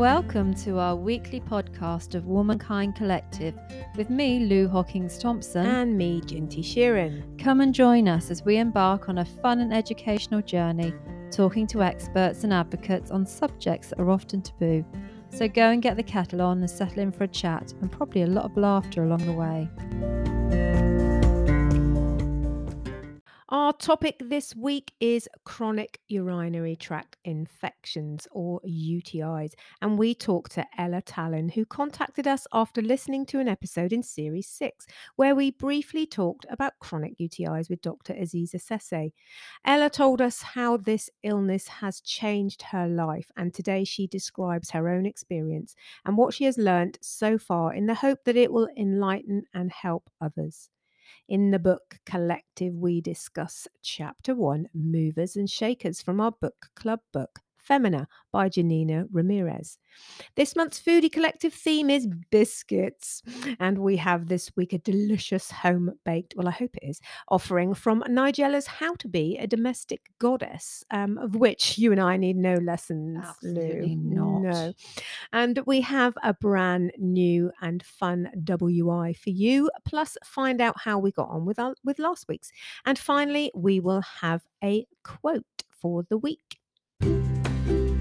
Welcome to our weekly podcast of Womankind Collective with me, Lou Hawkins Thompson. And me, Ginty Sheeran. Come and join us as we embark on a fun and educational journey, talking to experts and advocates on subjects that are often taboo. So go and get the kettle on and settle in for a chat and probably a lot of laughter along the way. Our topic this week is chronic urinary tract infections or UTIs. And we talked to Ella Tallyn, who contacted us after listening to an episode in Series 6, where we briefly talked about chronic UTIs with Dr. Aziza Sesay. Ella told us how this illness has changed her life, and today she describes her own experience and what she has learned so far in the hope that it will enlighten and help others. In the book Collective, we discuss chapter one Movers and Shakers from our book club book. Femina by Janina Ramirez. This month's Foodie Collective theme is biscuits, and we have this week a delicious home baked, well, I hope it is, offering from Nigella's How to Be a Domestic Goddess, um, of which you and I need no lessons. Absolutely Lou. not. No. And we have a brand new and fun WI for you, plus find out how we got on with, our, with last week's. And finally, we will have a quote for the week thank you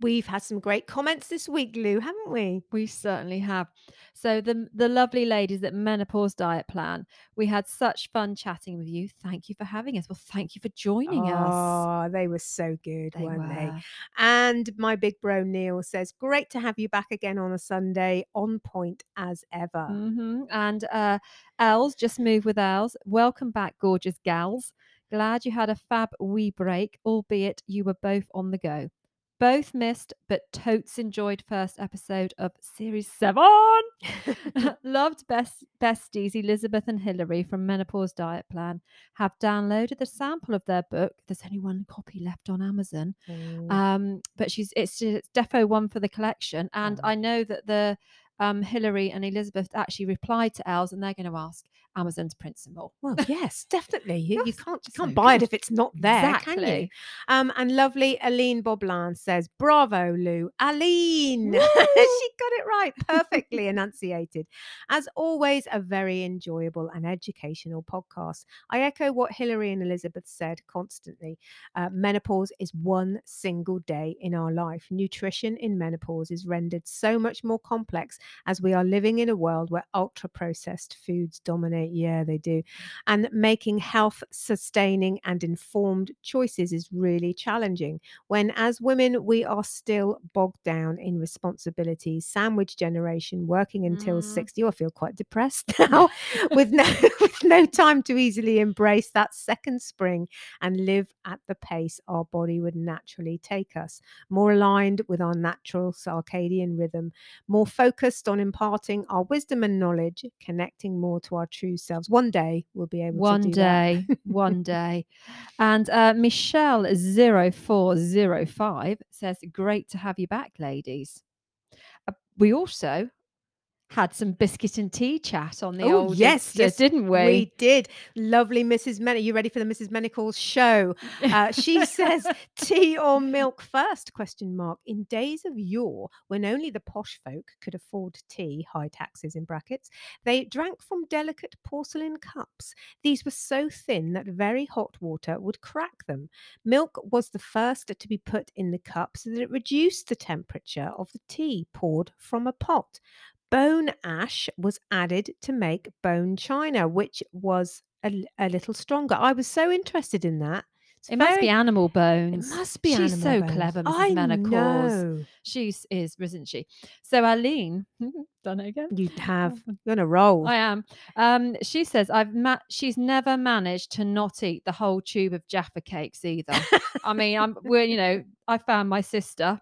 We've had some great comments this week, Lou, haven't we? We certainly have. So the the lovely ladies at Menopause Diet Plan, we had such fun chatting with you. Thank you for having us. Well, thank you for joining us. Oh, they were so good, They weren't they? And my big bro Neil says, Great to have you back again on a Sunday, on point as ever. hmm And uh, Els, just move with Els. Welcome back, gorgeous gals. Glad you had a fab wee break, albeit you were both on the go. Both missed, but totes enjoyed first episode of series seven. Loved best besties Elizabeth and Hillary from Menopause Diet Plan. Have downloaded the sample of their book. There's only one copy left on Amazon. Mm. Um, but she's it's, it's defo one for the collection, and Oh. I know that the um, Hillary and Elizabeth actually replied to Els, and they're going to ask Amazon's principle. well, yes, definitely. You, you can't you can't buy it if it's not there, can you? Um, and lovely Aline Boblan says, Bravo, Lou. Aline. she got it right. Perfectly enunciated. As always, a very enjoyable and educational podcast. I echo what Hilary and Elizabeth said constantly. Uh, menopause is one single day in our life. Nutrition in menopause is rendered so much more complex as we are living in a world where ultra processed foods dominate. Yeah, they do. And making health sustaining and informed choices is really challenging when, as women, we are still bogged down in responsibilities. Sandwich generation, working until Mm. 60. I feel quite depressed now with no, with no time to easily embrace that second spring and live at the pace our body would naturally take us. More aligned with our natural circadian rhythm, more focused on imparting our wisdom and knowledge, connecting more to our true selves. One day we'll be able One to do that. day, one day. And uh, Michelle 0405 says, Great to have you back, ladies. Uh, we also had some biscuit and tea chat on the Oh, old yes, yes, didn't we? We did. Lovely Mrs. Men. Are you ready for the Mrs. Menacles show? Uh, she says, tea or milk first, question mark. In days of yore, when only the posh folk could afford tea, high taxes in brackets, they drank from delicate porcelain cups. These were so thin that very hot water would crack them. Milk was the first to be put in the cup so that it reduced the temperature of the tea poured from a pot. Bone ash was added to make bone china, which was a little stronger. I was so interested in that. It's It must be very- animal It must be animal bones. She's so bones. clever, Mrs. I Menacause. know. She is, isn't she? So Aline, done it again. You have. You're on a roll. I am. Um, she says I've ma- she's never managed to not eat the whole tube of Jaffa cakes either. I mean, I'm we're you know I found my sister,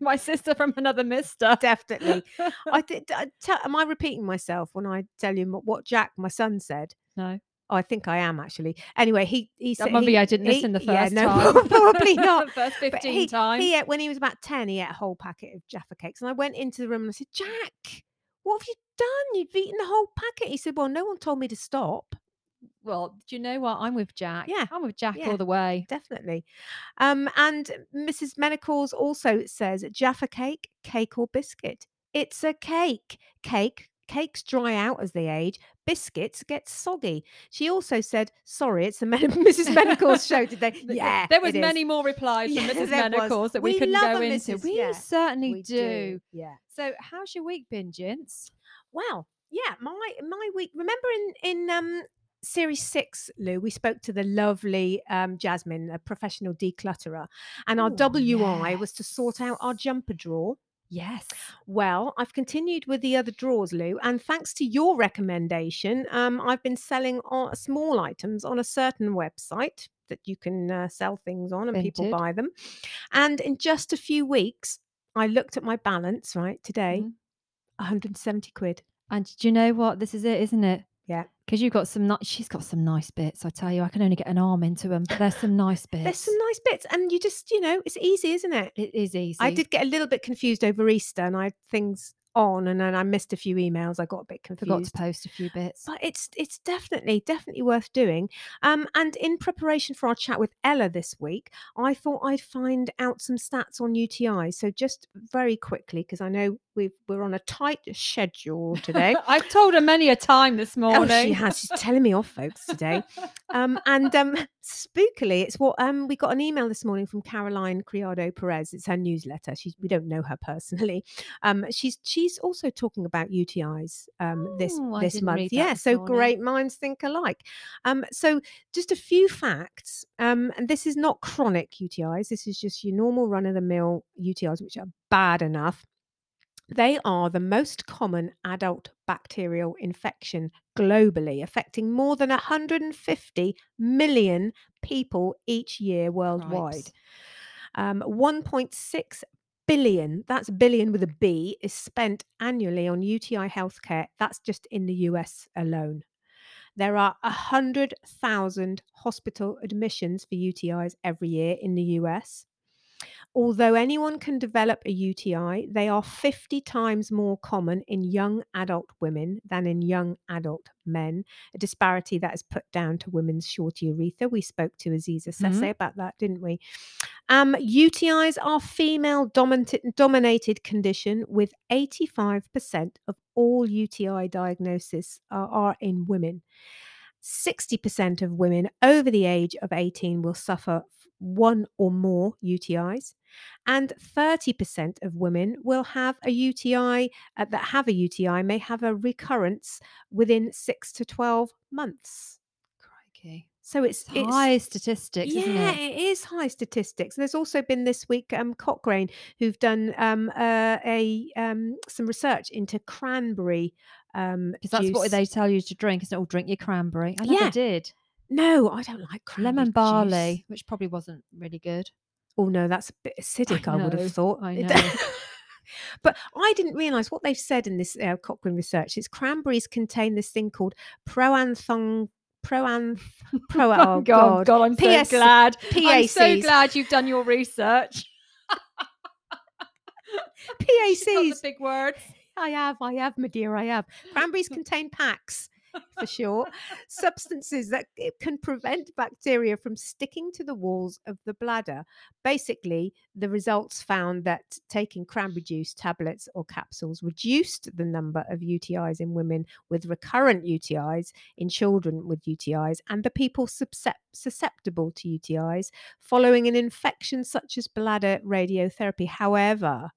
my sister from another Mister. Definitely. I did. I tell, am I repeating myself when I tell you what Jack, my son, said? no, Oh, I think I am actually. Anyway, he he said that maybe I didn't he- listen the first yeah, first no, time. probably not. first fifteen he, times. He ate, when he was about 10, he ate a whole packet of Jaffa cakes. And I went into the room and I said, Jack, what have you done? You've eaten the whole packet. He said, Well, no one told me to stop. Well, do you know what? I'm with Jack. Yeah, I'm with Jack yeah. all the way. Definitely. Um, and Mrs. Menacause also says Jaffa cake, cake or biscuit. It's a cake. Cake. Cakes dry out as they age. Biscuits get soggy. She also said, "Sorry, it's the Men- Mrs. Menacause show today." Yeah, there was it is. many more replies from Yeah, Mrs. was. That we, We couldn't go a into. Mrs. We yeah, certainly We do. Yeah. So, how's your week been, gents? Well, yeah, my my week. Remember in in um series six, Lou, we spoke to the lovely um Jasmine, a professional declutterer, and our Ooh, WI was to sort out our jumper drawer. Yes. Well, I've continued with the other drawers, Lou, and thanks to your recommendation, um, I've been selling on, small items on a certain website that you can uh, sell things on, and people buy them. And in just a few weeks, I looked at my balance right today, Mhm. 170 quid. And do you know what? This is it, isn't it? Yeah. Because you've got some nice, she's got some nice bits. I tell you, I can only get an arm into them, but there's some nice bits. There's some nice bits, and you just, you know, it's easy, isn't it? It is easy. I did get a little bit confused over Easter, and I had things on, and then I missed a few emails. I got a bit confused. forgot to post a few bits. but it's it's definitely definitely worth doing. Um, and in preparation for our chat with Ella this week, I thought I'd find out some stats on UTI. So just very quickly, because I know we've we're on a tight schedule today. I've told her many a time this morning. Oh, she has. She's telling me off, folks, today. Um, and um, spookily, it's what um, we got an email this morning from Caroline Criado Perez. It's her newsletter. She's we don't know her personally. Um, she's she's also talking about UTIs um, this Oh, I this month. Yeah, so morning. great minds think alike. Um, so just a few facts. Um, and this is not chronic UTIs. This is just your normal run of the mill UTIs, which are bad enough. They are the most common adult bacterial infection globally, affecting more than 150 million people each year worldwide. Um, 1.6 billion, that's billion with a B, is spent annually on UTI healthcare. That's just in the US alone. There are 100,000 hospital admissions for UTIs every year in the US. Although anyone can develop a UTI, they are 50 times more common in young adult women than in young adult men, a disparity that is put down to women's short urethra. We spoke to Aziza Sesay Mhm. about that, didn't we? Um, UTIs are female dominant, dominated condition with 85% of all UTI diagnoses are, are in women. 60% of women over the age of 18 will suffer one or more UTIs, and 30% of women will have a UTI uh, that have a UTI may have a recurrence within 6 to 12 months. Crikey. So it's, It's it's high statistics, isn't yeah, it? it is high statistics. There's also been this week um, Cochrane who've done um, uh, a um, some research into cranberry um, Because that's what they tell you to drink. Isn't? Oh, drink your cranberry. I never Yeah. did. No, I don't like cranberry Lemon juice. barley, which probably wasn't really good. Oh no, that's a bit acidic. I, would know, have thought. I know. but I didn't realise what they've said in this uh, Cochrane research. Is cranberries contain this thing called proanthong proanth pro. Oh, oh God, God, I'm so PS glad. I'm so glad you've done your research. She's got the PACs. big words. I have, I have, my dear, I have. Cranberries contain PACs for sure, substances that can prevent bacteria from sticking to the walls of the bladder. Basically, the results found that taking cranberry juice tablets or capsules reduced the number of UTIs in women with recurrent UTIs, in children with UTIs, and the people susceptible to UTIs following an infection such as bladder radiotherapy. However,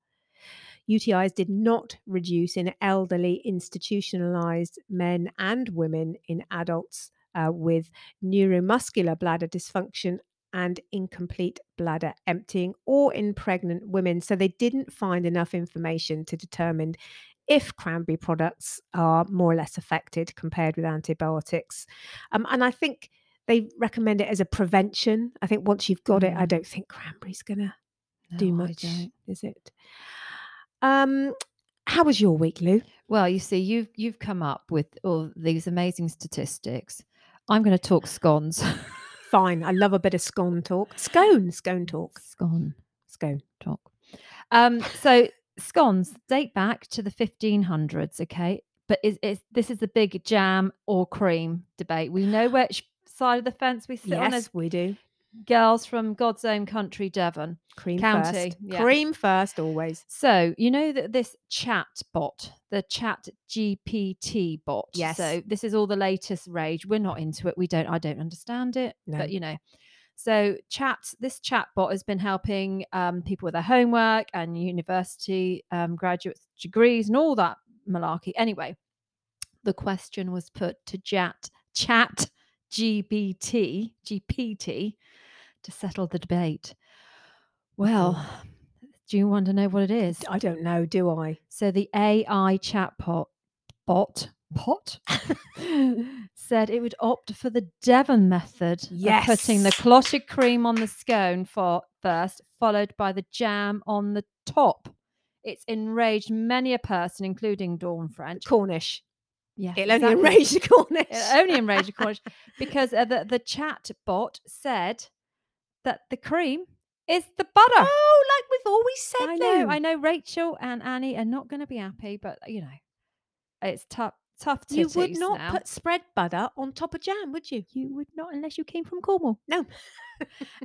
UTIs did not reduce in elderly institutionalized men and women in adults uh, with neuromuscular bladder dysfunction and incomplete bladder emptying or in pregnant women. So they didn't find enough information to determine if cranberry products are more or less affected compared with antibiotics. Um, and I think they recommend it as a prevention. I think once you've got it, I Mm. don't think cranberry's going to do No, I much, is it? Um, how was your week, Lou? Well, you see, you've you've come up with all these amazing statistics. I'm going to talk scones. Fine. I love a bit of scone talk. Scone, scone talk, Scone scone. talk. Um, so scones date back to the 1500s. Okay, but is, is this is the big jam or cream debate. We know which side of the fence we sit on as Yes, we do. Girls from God's own country, Devon. Cream County, first. yeah. Cream first, always. So you know that this chat bot, the chat GPT bot. Yes. So this is all the latest rage. We're not into it. We don't. I don't understand it. No. But you know. So chat. This chat bot has been helping um, people with their homework and university um, graduate degrees and all that malarkey. Anyway, the question was put to chat chat GBT, GPT to settle the debate. Well, do you want to know what it is? I don't know, do I? So the AI chatbot bot bot said it would opt for the Devon method of putting the clotted cream on the scone for first, followed by the jam on the top. It's enraged many a person, including Dawn French. Cornish. Yeah, It'll only exactly. enrage the Cornish. It only enraged the Cornish because uh, the the chat bot said that the cream is the butter. Oh, like we've always said. I know, though. I know. Rachel and Annie are not going to be happy, but you know, it's tough, tough You would not now. put spread butter on top of jam, would you? you would not unless you came from Cornwall. No.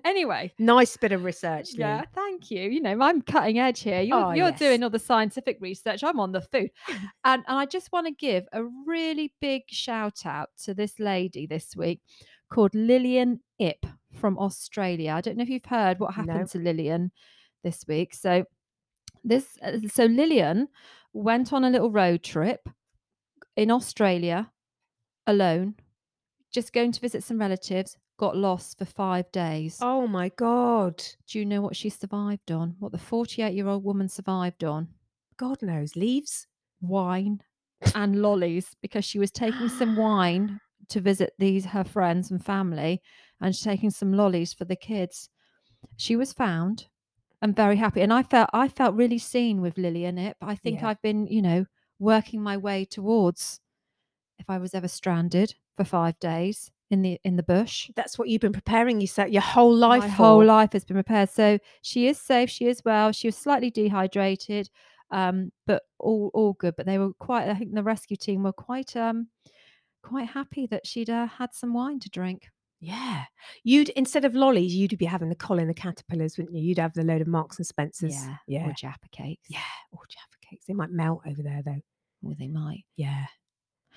Anyway, Nice bit of research, Lou. yeah, thank you. You know, I'm cutting edge here. You're, Oh, you're yes. doing all the scientific research. I'm on the food, and, and I just want to give a really big shout out to this lady this week called Lillian Ip from Australia. I don't know if you've heard what happened No. to Lillian this week. So this, uh, so Lillian went on a little road trip in Australia alone, just going to visit some relatives. Got lost for five days. Oh my god. Do you know what she survived on? What the 48 year old woman survived on? God knows. Leaves. Wine and lollies because she was taking some wine to visit these her friends and family and she's taking some lollies for the kids. She was found and very happy. And I felt I felt really seen with lily Lillian Ip. I think Yeah. I've been, you know, working my way towards if I was ever stranded for five days in the in the bush. That's what you've been preparing yourself your whole life my for. whole life has been prepared. So she is safe. She is well. She was slightly dehydrated, um, but all all good. But they were quite. I think the rescue team were quite um quite happy that she'd uh, had some wine to drink. Yeah. You'd instead of lollies, you'd be having the Colin the caterpillars, wouldn't you? You'd have the load of Marks and Spencers. Yeah, Yeah. Or Jaffa cakes. Yeah. Or Jaffa cakes. They might melt over there though. Or they might. Yeah.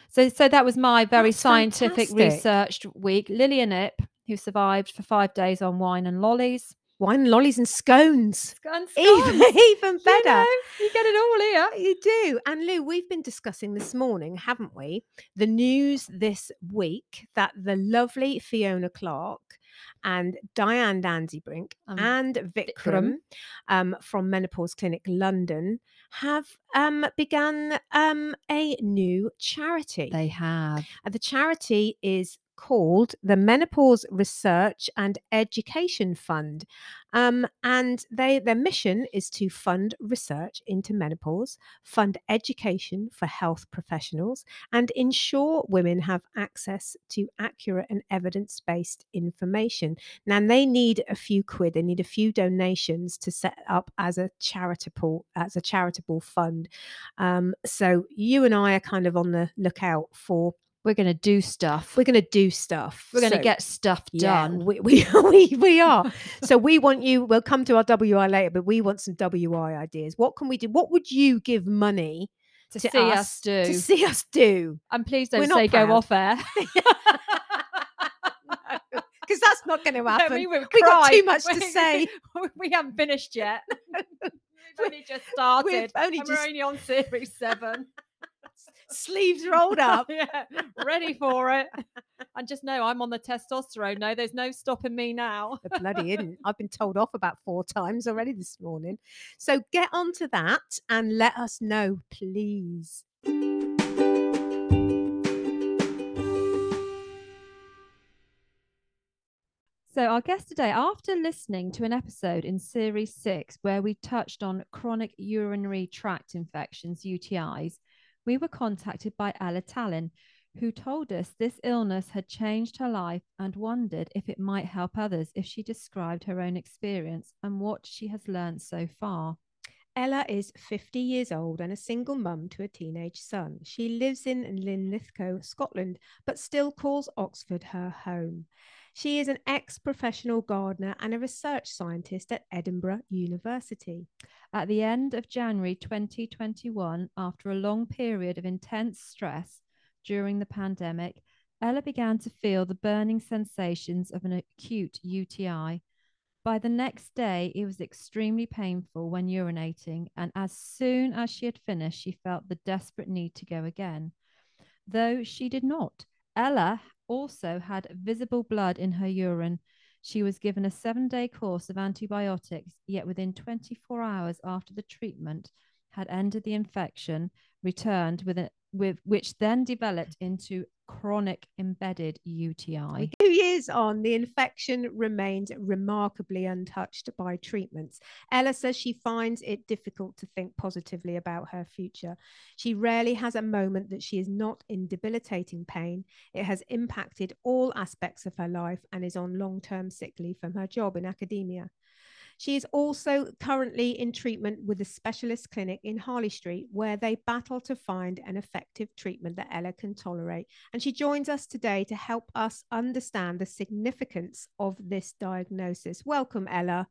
So so that was my very That's scientific fantastic. researched week. Lillian Ip, who survived for five days on wine and lollies. Wine, lollies, and scones. And Even, scones. even You better. know, you get it all here. You do. And Lou, we've been discussing this morning, haven't we? The news this week that the lovely Fiona Clark and Diane Danzebrink Um, and Vikram um, from Menopause Clinic London have um, begun um, a new charity. They have. Uh, the charity is called the Menopause Research and Education Fund. Um, and they their mission is to fund research into menopause, fund education for health professionals, and ensure women have access to accurate and evidence-based information. Now they need a few quid, they need a few donations to set up as a charitable as a charitable fund. Um, so you and I are kind of on the lookout for We're going to do stuff. we're going to do stuff. We're going to So- get stuff yeah, done. We, we, we, we are. so we want you, we'll come to our WI later, but we want some WI ideas. What can we do? What would you give money to, to see us, do. To see us do? and please don't say go off air. Because that's not going to happen. we would we got too much to say. we haven't finished yet. We've only just started. only just- We're only on series seven. Sleeves rolled up. yeah, ready for it. And just know I'm on the testosterone. No, there's no stopping me now. The bloody isn't. I've been told off about four times already this morning. So get onto that and let us know, please. So, our guest today, after listening to an episode in series six where we touched on chronic urinary tract infections, UTIs, we were contacted by Ella Tallyn, who told us this illness had changed her life and wondered if it might help others if she described her own experience and what she has learned so far. Ella is 50 years old and a single mum to a teenage son. She lives in Linlithgow, Scotland, but still calls Oxford her home. She is an ex professional gardener and a research scientist at Edinburgh University. At the end of January 2021, after a long period of intense stress during the pandemic, Ella began to feel the burning sensations of an acute UTI. By the next day, it was extremely painful when urinating, and as soon as she had finished, she felt the desperate need to go again. Though she did not. Ella also had visible blood in her urine. She was given a seven day course of antibiotics, yet within 24 hours after the treatment had ended the infection, returned with, a, with which then developed into chronic embedded UTI. Two years on, the infection remained remarkably untouched by treatments. Ella says she finds it difficult to think positively about her future. She rarely has a moment that she is not in debilitating pain. It has impacted all aspects of her life and is on long term sick leave from her job in academia. She is also currently in treatment with a specialist clinic in Harley Street, where they battle to find an effective treatment that Ella can tolerate. And she joins us today to help us understand the significance of this diagnosis. Welcome, Ella.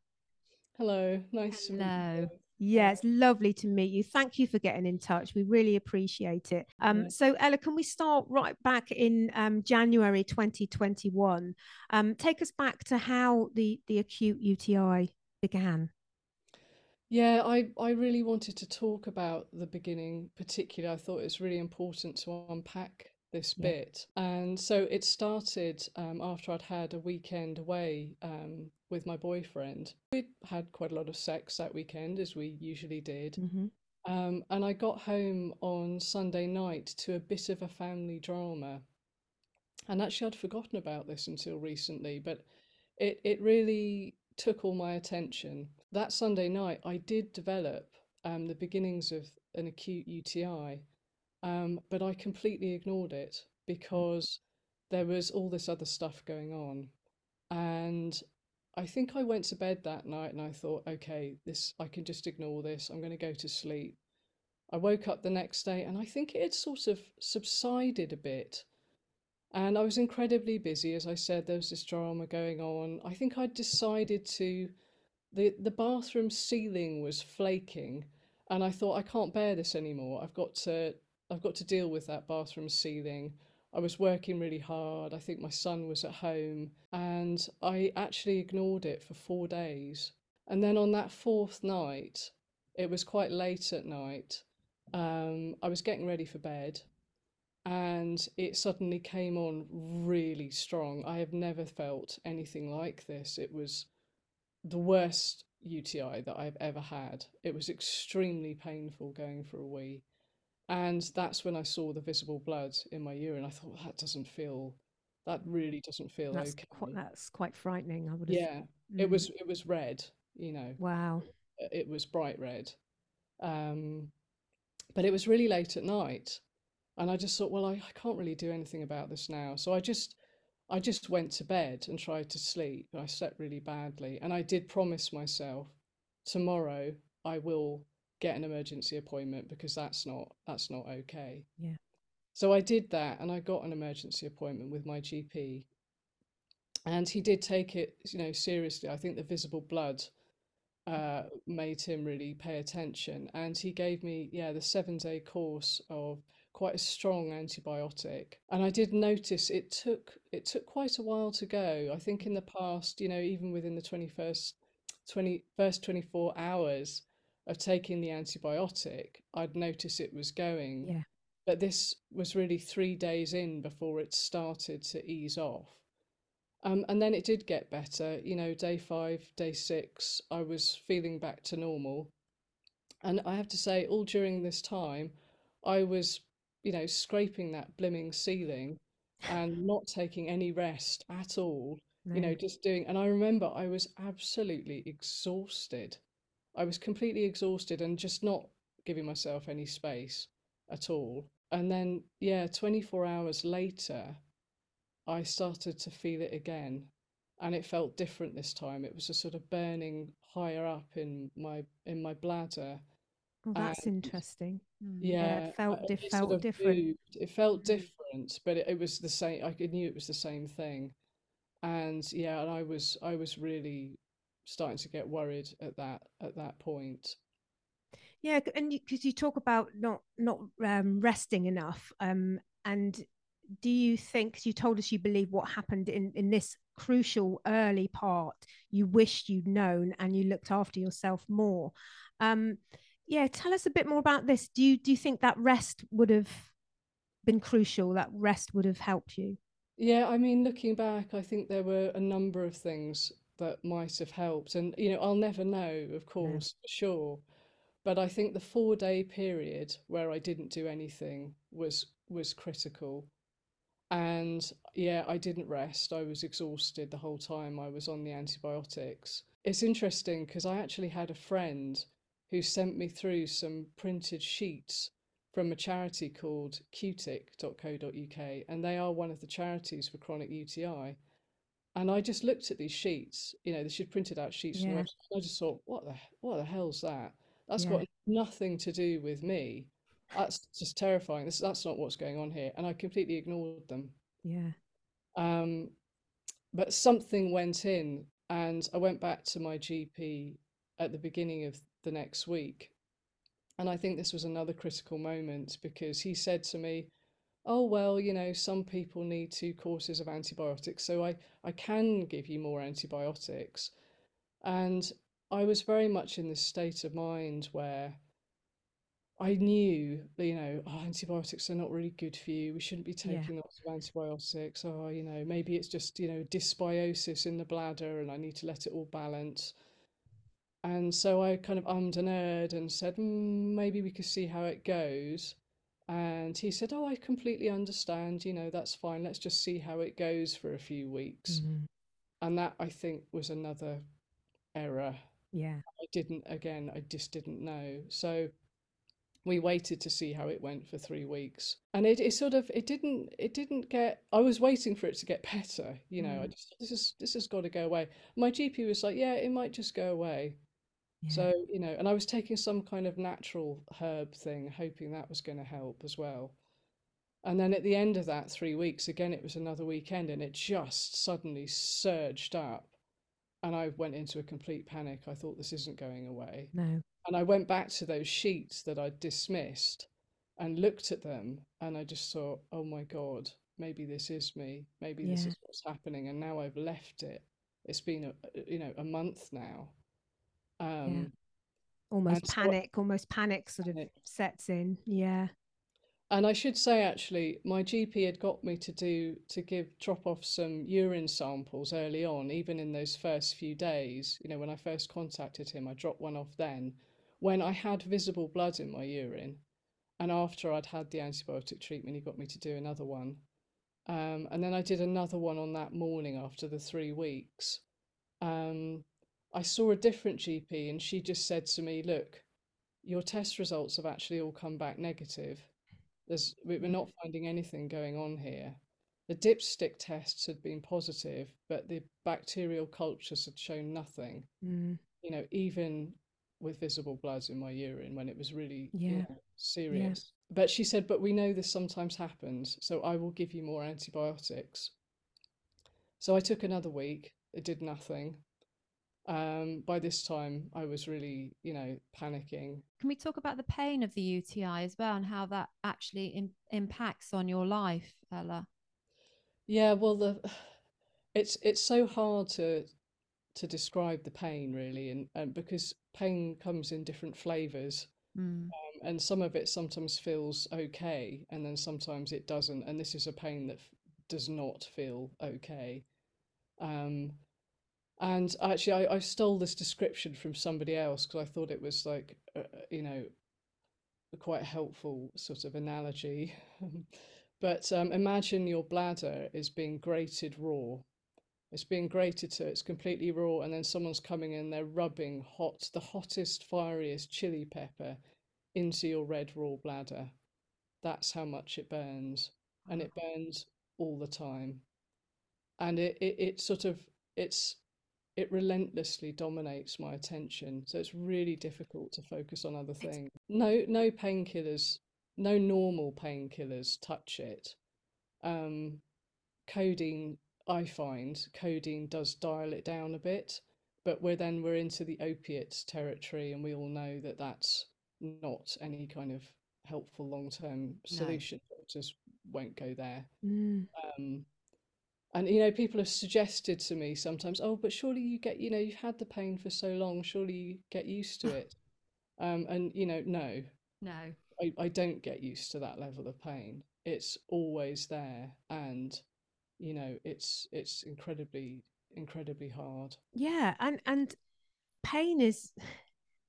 Hello, nice Hello. to meet you. Yeah, it's lovely to meet you. Thank you for getting in touch. We really appreciate it. Um, yeah. So, Ella, can we start right back in um, January 2021? Um, take us back to how the, the acute UTI began? Yeah, I, I really wanted to talk about the beginning, particularly. I thought it was really important to unpack this yeah. bit. And so it started um, after I'd had a weekend away um, with my boyfriend. We'd had quite a lot of sex that weekend, as we usually did. Mm-hmm. Um, and I got home on Sunday night to a bit of a family drama. And actually, I'd forgotten about this until recently, but it, it really took all my attention. That Sunday night, I did develop um, the beginnings of an acute UTI, um, but I completely ignored it because there was all this other stuff going on. And I think I went to bed that night and I thought, okay, this I can just ignore this. I'm going to go to sleep. I woke up the next day and I think it had sort of subsided a bit. And I was incredibly busy. As I said, there was this drama going on. I think I decided to, the, the bathroom ceiling was flaking. And I thought, I can't bear this anymore. I've got to, I've got to deal with that bathroom ceiling. I was working really hard. I think my son was at home. And I actually ignored it for four days. And then on that fourth night, it was quite late at night. Um, I was getting ready for bed and it suddenly came on really strong. I have never felt anything like this. It was the worst UTI that I've ever had. It was extremely painful going for a wee. And that's when I saw the visible blood in my urine. I thought that doesn't feel that really doesn't feel that's okay. Quite, that's quite frightening. I would have. Yeah, mm. it was. It was red. You know. Wow. It was bright red, um, but it was really late at night, and I just thought, well, I, I can't really do anything about this now. So I just I just went to bed and tried to sleep. I slept really badly. And I did promise myself tomorrow I will get an emergency appointment because that's not that's not okay. Yeah. So I did that and I got an emergency appointment with my GP. And he did take it, you know, seriously. I think the visible blood uh, made him really pay attention. And he gave me, yeah, the seven day course of quite a strong antibiotic. And I did notice it took it took quite a while to go. I think in the past, you know, even within the 21st 20 first 24 hours of taking the antibiotic, I'd notice it was going. Yeah. But this was really three days in before it started to ease off. Um, and then it did get better. You know, day five, day six, I was feeling back to normal. And I have to say, all during this time, I was you know, scraping that blimming ceiling and not taking any rest at all. No. You know, just doing. And I remember I was absolutely exhausted. I was completely exhausted and just not giving myself any space at all. And then, yeah, 24 hours later, I started to feel it again. and it felt different this time. It was a sort of burning higher up in my in my bladder. Oh, that's And interesting. Mm. yeah, it felt it felt sort of different. moved. It felt Mm. different, but it, it was the same. I knew it was the same thing, and yeah, and I was I was really starting to get worried at that at that point. Yeah, and because you, talk about not not um, resting enough, um, and do you think 'cause you told us you believe what happened in in this crucial early part you wished you'd known and you looked after yourself more? Um, yeah, tell us a bit more about this. Do you do you think that rest would have been crucial? That rest would have helped you? Yeah, I mean, looking back, I think there were a number of things that might have helped, and you know, I'll never know, of course, for sure. But I think the four day period where I didn't do anything was was critical. And yeah, I didn't rest. I was exhausted the whole time I was on the antibiotics. It's interesting because I actually had a friend who sent me through some printed sheets from a charity called cutic.co.uk, and they are one of the charities for chronic UTI. And I just looked at these sheets, you know, she'd printed out sheets Yeah. I just thought, what the what the hell's that? That's Yeah. got nothing to do with me. That's just terrifying. This, that's not what's going on here. And I completely ignored them. Yeah. Um, but something went in, and I went back to my GP at the beginning of the next week. And I think this was another critical moment because he said to me, Oh, well, you know, some people need two courses of antibiotics, so I, I can give you more antibiotics. And I was very much in this state of mind where I knew, you know, oh, antibiotics are not really good for you. We shouldn't be Yeah. taking lots of antibiotics. Oh, you know, maybe it's just, you know, dysbiosis in the bladder and I need to let it all balance. And so I kind of ummed and erred and said, mm, maybe we could see how it goes. And he said, Oh, I completely understand. You know, that's fine. Let's just see how it goes for a few weeks. Mhm. And that, I think, was another error. Yeah. I didn't, again, I just didn't know. So we waited to see how it went for three weeks. And it, it sort of, it didn't, it didn't get, I was waiting for it to get better. You know, I Mm. just, this is, this has got to go away. My GP was like, Yeah, it might just go away. Yeah. So, you know, and I was taking some kind of natural herb thing, hoping that was going to help as well. And then at the end of that three weeks, again, it was another weekend and it just suddenly surged up. And I went into a complete panic. I thought this isn't going away. No. And I went back to those sheets that I'd dismissed and looked at them and I just thought, oh my God, maybe this is me. Maybe this Yeah. is what's happening. And now I've left it. It's been, a, you know, a month now. Um, Almost and so- panic, almost panic sort of Panic. sets in. Yeah. And I should say, actually, my GP had got me to do to give drop off some urine samples early on, even in those first few days. You know, when I first contacted him, I dropped one off then, when I had visible blood in my urine, and after I'd had the antibiotic treatment, he got me to do another one. Um, and then I did another one on that morning after the three weeks. Um, I saw a different GP, and she just said to me, "Look, your test results have actually all come back negative." There's, we- we're not finding anything going on here. The dipstick tests had been positive, but the bacterial cultures had shown nothing. Mm. You know, even with visible bloods in my urine when it was really you know, serious. But she said, but we know this sometimes happens, so I will give you more antibiotics. So I took another week. It did nothing. Um, by this time, I was really, you know, panicking. Can we talk about the pain of the UTI as well and how that actually im- impacts on your life, Ella? Yeah, well, the it's it's so hard to to describe the pain really, and, and because pain comes in different flavors, Mm. um, and some of it sometimes feels okay, and then sometimes it doesn't. And this is a pain that f- does not feel okay. Um, and actually, I, I stole this description from somebody else because I thought it was like, uh, uh, you know, a quite helpful sort of analogy. But um, imagine your bladder is being grated raw. It's being grated so it's completely raw, and then someone's coming in, they're rubbing hot, the hottest, fieriest chili pepper into your red raw bladder. That's how much it burns, and it burns all the time. And it, it, it sort of it's it relentlessly dominates my attention. So it's really difficult to focus on other things. No, no painkillers, no normal painkillers touch it. Um, codeine, I find codeine does dial it down a bit, but we're then we're into the opiates territory, and we all know that that's not any kind of helpful long term solution. No. Doctors won't go there. Mm. Um, and you know people have suggested to me sometimes oh but surely you get you know you've had the pain for so long surely you get used to it. Um, and you know no. No. I, I don't get used to that level of pain. It's always there and you know it's it's incredibly incredibly hard. Yeah and and pain is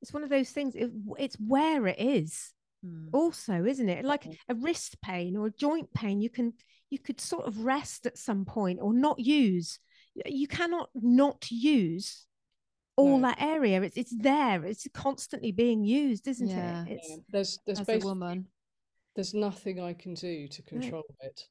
it's one of those things it, it's where it is mm. also isn't it like a wrist pain or a joint pain you can you could sort of rest at some point or not use you cannot not use all no. that area it's it's there it's constantly being used isn't yeah. it it's yeah. there's there's As basically, a woman there's nothing i can do to control no. it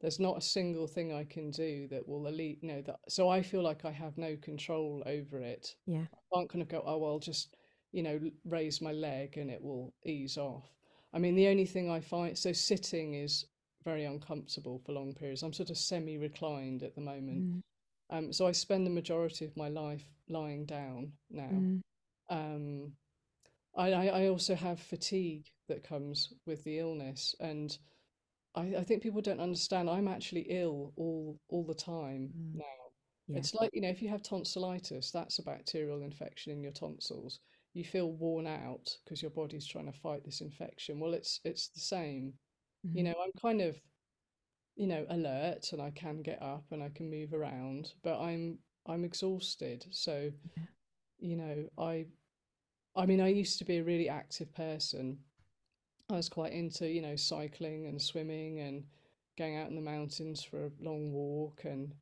there's not a single thing i can do that will elite you know that so i feel like i have no control over it yeah i can't kind of go oh well just you know raise my leg and it will ease off i mean the only thing i find so sitting is very uncomfortable for long periods. I'm sort of semi reclined at the moment. Mm. Um, so I spend the majority of my life lying down now. Mm. Um, I, I, also have fatigue that comes with the illness, and I, I think people don't understand. I'm actually ill all all the time mm. now. Yeah. It's like you know, if you have tonsillitis, that's a bacterial infection in your tonsils. You feel worn out because your body's trying to fight this infection. Well, it's it's the same Mm-hmm. You know, I'm kind of, you know, alert and I can get up and I can move around, but I'm I'm exhausted. So, yeah. you know, I I mean, I used to be a really active person. I was quite into, you know, cycling and swimming and going out in the mountains for a long walk and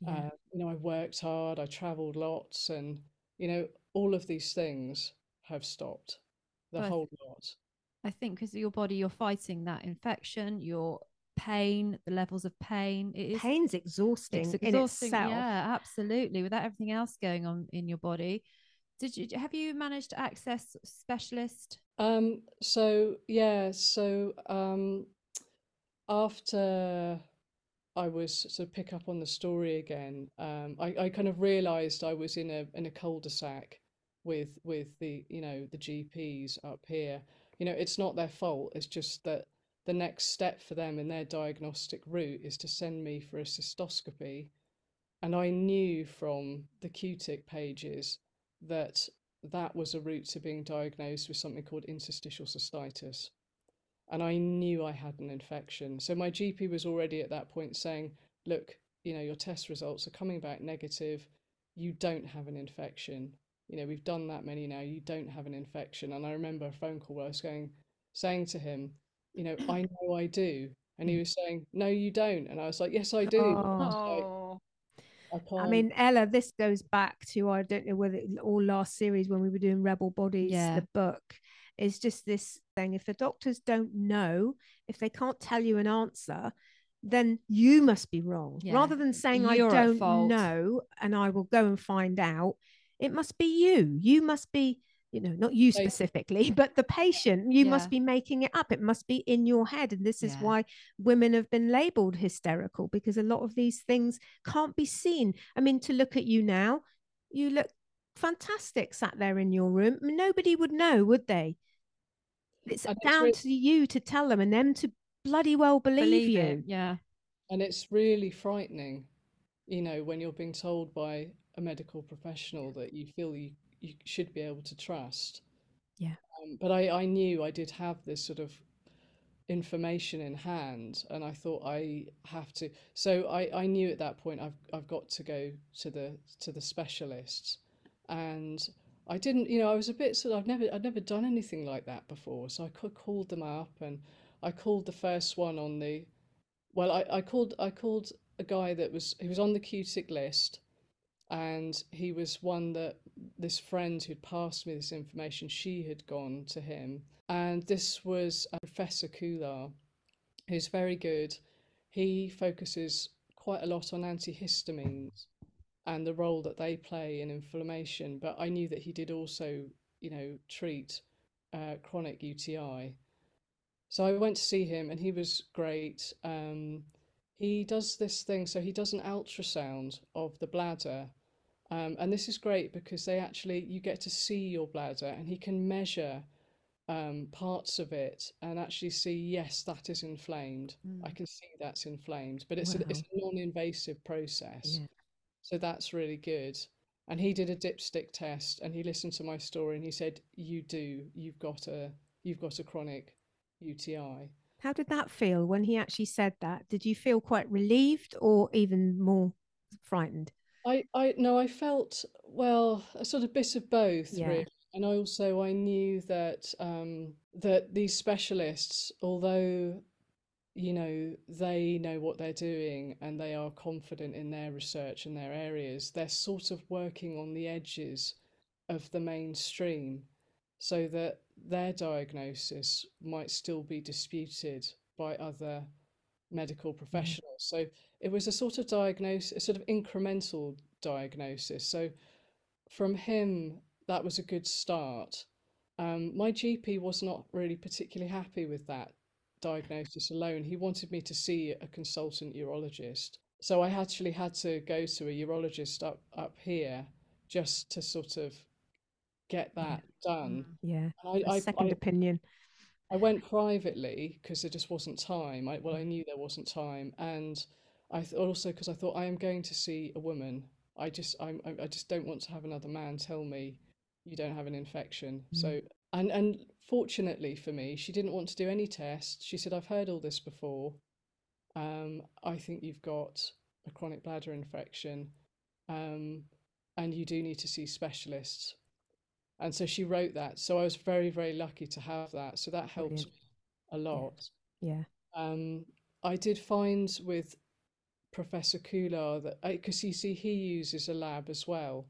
yeah. uh, you know, I worked hard, I traveled lots and you know, all of these things have stopped. The but whole lot. I think because your body, you're fighting that infection, your pain, the levels of pain. It is pain's exhausting, it's exhausting in itself. Yeah, absolutely. Without everything else going on in your body. Did you have you managed to access specialist? Um, so yeah, so um after I was to pick up on the story again, um, I, I kind of realized I was in a in a cul-de-sac with with the you know the GPs up here you know, it's not their fault. It's just that the next step for them in their diagnostic route is to send me for a cystoscopy. And I knew from the CUTIC pages that that was a route to being diagnosed with something called interstitial cystitis. And I knew I had an infection. So my GP was already at that point saying, look, you know, your test results are coming back negative. You don't have an infection you know, we've done that many now, you don't have an infection. And I remember a phone call where I was going, saying to him, you know, I know I do. And he mm. was saying, no, you don't. And I was like, yes, I do. Oh. I, I, mean, Ella, this goes back to, I don't know whether all last series when we were doing Rebel Bodies, yeah. the book. It's just this thing. If the doctors don't know, if they can't tell you an answer, then you must be wrong. Yeah. Rather than saying, You're I don't know and I will go and find out, it must be you. You must be you know not you specifically but the patient. You yeah. must be making it up. It must be in your head. And this is yeah. why women have been labeled hysterical because a lot of these things can't be seen. I mean to look at you now you look fantastic sat there in your room. Nobody would know would they? It's and down it's really... to you to tell them and them to bloody well believe, believe you. it. yeah. And it's really frightening you know when you're being told by a medical professional that you feel you, you should be able to trust. Yeah. Um, but I, I knew I did have this sort of information in hand and I thought I have to so I, I knew at that point I've I've got to go to the to the specialists and I didn't you know I was a bit sort of I've never I'd never done anything like that before so I called them up and I called the first one on the well I, I called I called a guy that was he was on the CUTIC list and he was one that this friend who'd passed me this information she had gone to him and this was professor Koulard who's very good he focuses quite a lot on antihistamines and the role that they play in inflammation. But I knew that he did also, you know, treat uh, chronic UTI. So I went to see him, and he was great. Um, he does this thing, so he does an ultrasound of the bladder. Um, and this is great because they actually, you get to see your bladder, and he can measure um, parts of it and actually see, yes, that is inflamed. I Mm. can see that's inflamed, but it's a, it's a non-invasive process. Yeah. So that's really good. And he did a dipstick test and he listened to my story and he said, You do, you've got a you've got a chronic UTI. How did that feel when he actually said that? Did you feel quite relieved or even more frightened? I, I no, I felt well, a sort of bit of both Yeah. really. And I also I knew that um that these specialists, although you know, they know what they're doing and they are confident in their research and their areas. They're sort of working on the edges of the mainstream so that their diagnosis might still be disputed by other medical professionals. So it was a sort of diagnosis, a sort of incremental diagnosis. So from him, that was a good start. Um, my GP was not really particularly happy with that diagnosis alone. He wanted me to see a consultant urologist. So I actually had to go to a urologist up up here just to sort of get that done. Mm. Yeah. And A I, I, second I, opinion. I went privately because there just wasn't time. I, well, I knew there wasn't time, and I th- also because I thought I am going to see a woman. I just I'm, I I just don't want to have another man tell me you don't have an infection. So and and fortunately for me, she didn't want to do any tests. She said I've heard all this before. Um, I think you've got a chronic bladder infection, um, and you do need to see specialists. And so she wrote that. So I was very, very lucky to have that. So that helped a lot. Yeah. Um, I did find with Professor Khullar that, because you see, he uses a lab as well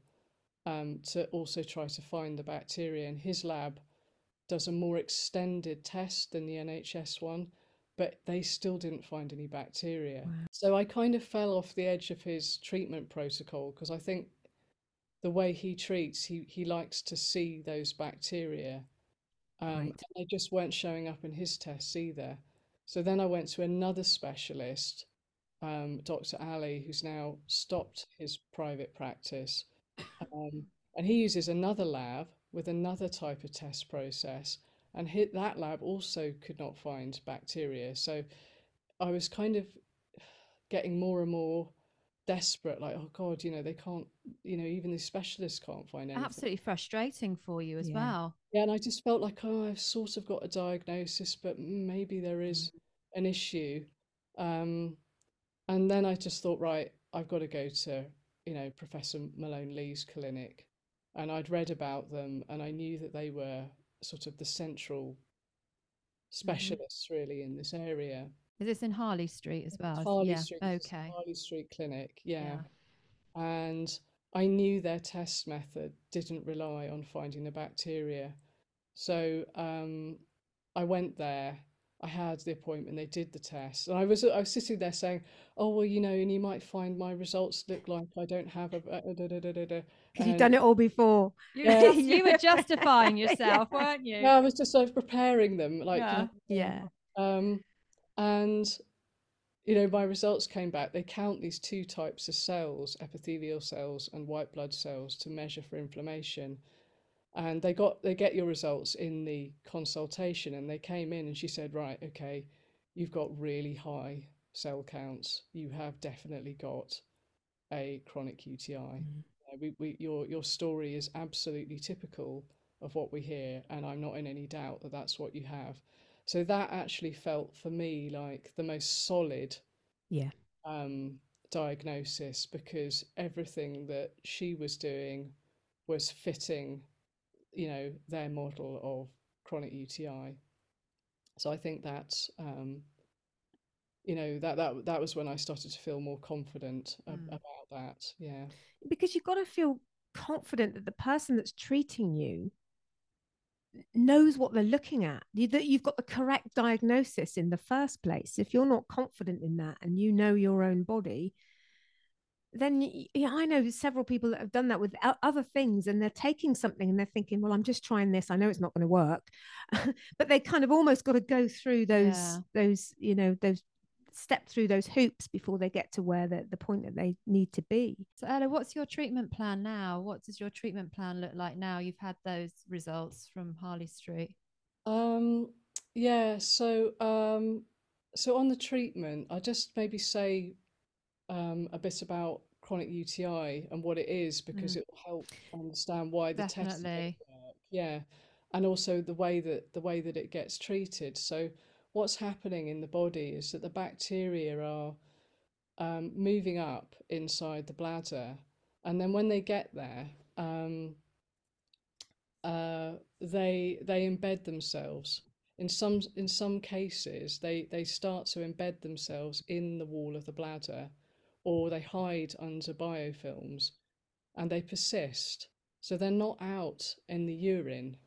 um, to also try to find the bacteria. And his lab does a more extended test than the NHS one, but they still didn't find any bacteria. Wow. So I kind of fell off the edge of his treatment protocol because I think the way he treats, he, he likes to see those bacteria. Um, Right. and they just weren't showing up in his tests either. So then I went to another specialist, um, Dr. Ali, who's now stopped his private practice. Um, and he uses another lab with another type of test process. And hit that lab also could not find bacteria. So I was kind of getting more and more desperate, like, oh God, you know, they can't, you know, even the specialists can't find anything. Absolutely frustrating for you as Yeah. well. Yeah, and I just felt like, oh, I've sort of got a diagnosis, but maybe there is an issue. Um, and then I just thought, right, I've got to go to, you know, Professor Malone Lee's clinic. And I'd read about them and I knew that they were sort of the central specialists really in this area. Is this in Harley Street as well? Harley yeah. Street, Okay. Harley Street Clinic, yeah. Yeah. And I knew their test method didn't rely on finding the bacteria. So um, I went there. I had the appointment. They did the test, and I was I was sitting there saying, "Oh well, you know, and you might find my results look like I don't have a." a da, da, da, da, da," Because you've done it all before. You, were Yeah. you were justifying yourself, weren't you? Yeah, I was just sort of preparing them, like, you Yeah. know, Yeah. Um, and you know, my results came back. They count these two types of cells, epithelial cells and white blood cells, to measure for inflammation. And they got they get your results in the consultation, and they came in, and she said, right, okay, you've got really high cell counts. You have definitely got a chronic UTI. Uh, We, we, your your story is absolutely typical of what we hear, and I'm not in any doubt that that's what you have. So that actually felt for me like the most solid Yeah. um, diagnosis because everything that she was doing was fitting, you know, their model of chronic UTI. So I think that's, um, you know, that that that was when I started to feel more confident Mm. about that. Yeah. Because you've got to feel confident that the person that's treating you knows what they're looking at you, that you've got the correct diagnosis in the first place if you're not confident in that and you know your own body then yeah, I know several people that have done that with other things, and they're taking something and they're thinking, "Well, I'm just trying this. I know it's not going to work," but they kind of almost got to go through those Yeah. those you know those step through those hoops before they get to where the the point that they need to be. So Ella, what's your treatment plan now? What does your treatment plan look like now? You've had those results from Harley Street. Um, yeah, so um, so on the treatment, I just maybe say um, a bit about chronic UTI and what it is because Mm. it will help understand why the tests Definitely. work. Yeah, and also the way that the way that it gets treated. So what's happening in the body is that the bacteria are um, moving up inside the bladder, and then when they get there, um, uh, they they embed themselves. In some in some cases, they they start to embed themselves in the wall of the bladder, or they hide under biofilms, and they persist. So they're not out in the urine;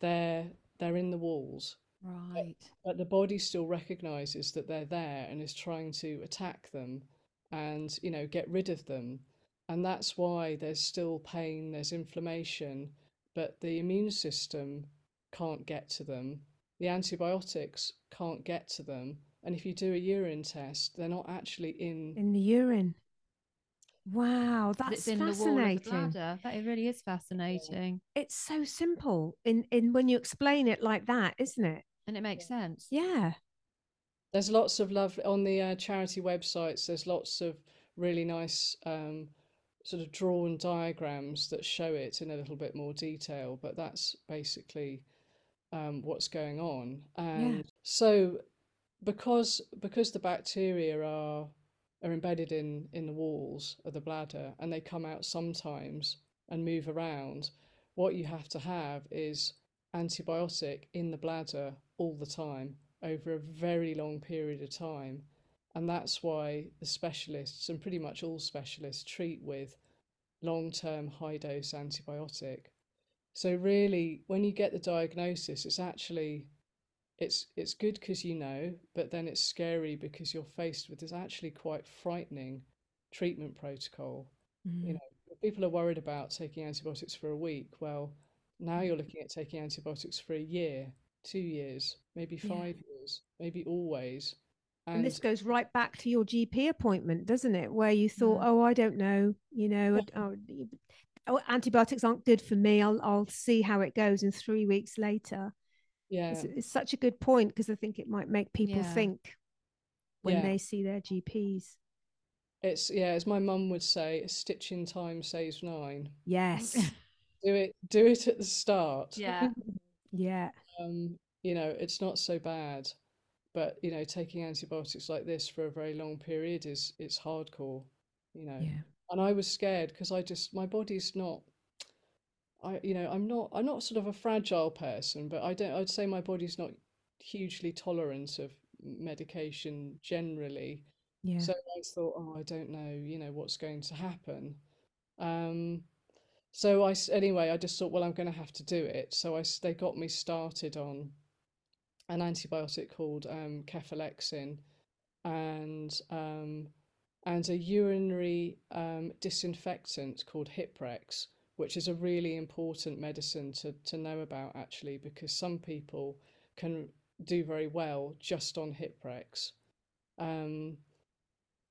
they're they're in the walls. Right. But the body still recognizes that they're there and is trying to attack them and, you know, get rid of them. And that's why there's still pain, there's inflammation, but the immune system can't get to them. The antibiotics can't get to them. And if you do a urine test, they're not actually in. in the urine. Wow, that's it's in the wall of the fascinating. That it really is fascinating. It's so simple in in when you explain it like that, isn't it? And it makes sense. Yeah. There's lots of love on the uh, charity websites. There's lots of really nice um, sort of drawn diagrams that show it in a little bit more detail. But that's basically um, what's going on. And so, because because the bacteria are are embedded in in the walls of the bladder and they come out sometimes and move around, what you have to have is antibiotic in the bladder all the time over a very long period of time. And that's why the specialists, and pretty much all specialists, treat with long term high dose antibiotic. So really, when you get the diagnosis, it's actually it's it's good because you know, but then it's scary because you're faced with this actually quite frightening treatment protocol. You Mm. know, people are worried about taking antibiotics for a week. Well, now you're looking at taking antibiotics for a year, two years, maybe Yeah. five years, maybe always. And this goes right back to your GP appointment, doesn't it? Where you thought, Mm. oh, I don't know, you know, Yeah. oh, oh, antibiotics aren't good for me. I'll I'll see how it goes. And three weeks later, yeah, it's, it's such a good point because I think it might make people Yeah. think when Yeah. they see their GPs. it's yeah, as my mum would say, a stitch in time saves nine. Yes. Do it, do it at the start. Yeah. yeah. Um, you know, it's not so bad, but you know, taking antibiotics like this for a very long period is it's hardcore, you know. Yeah. And I was scared because I just my body's not I you know, I'm not I'm not sort of a fragile person, but I don't I'd say my body's not hugely tolerant of medication generally. Yeah. So I thought, oh, I don't know, you know, what's going to happen. Um, so I anyway, I just thought, well, I'm going to have to do it. So I they got me started on an antibiotic called um, cefalexin and um, and a urinary um, disinfectant called Hiprex, which is a really important medicine to to know about actually, because some people can do very well just on Hiprex. Um,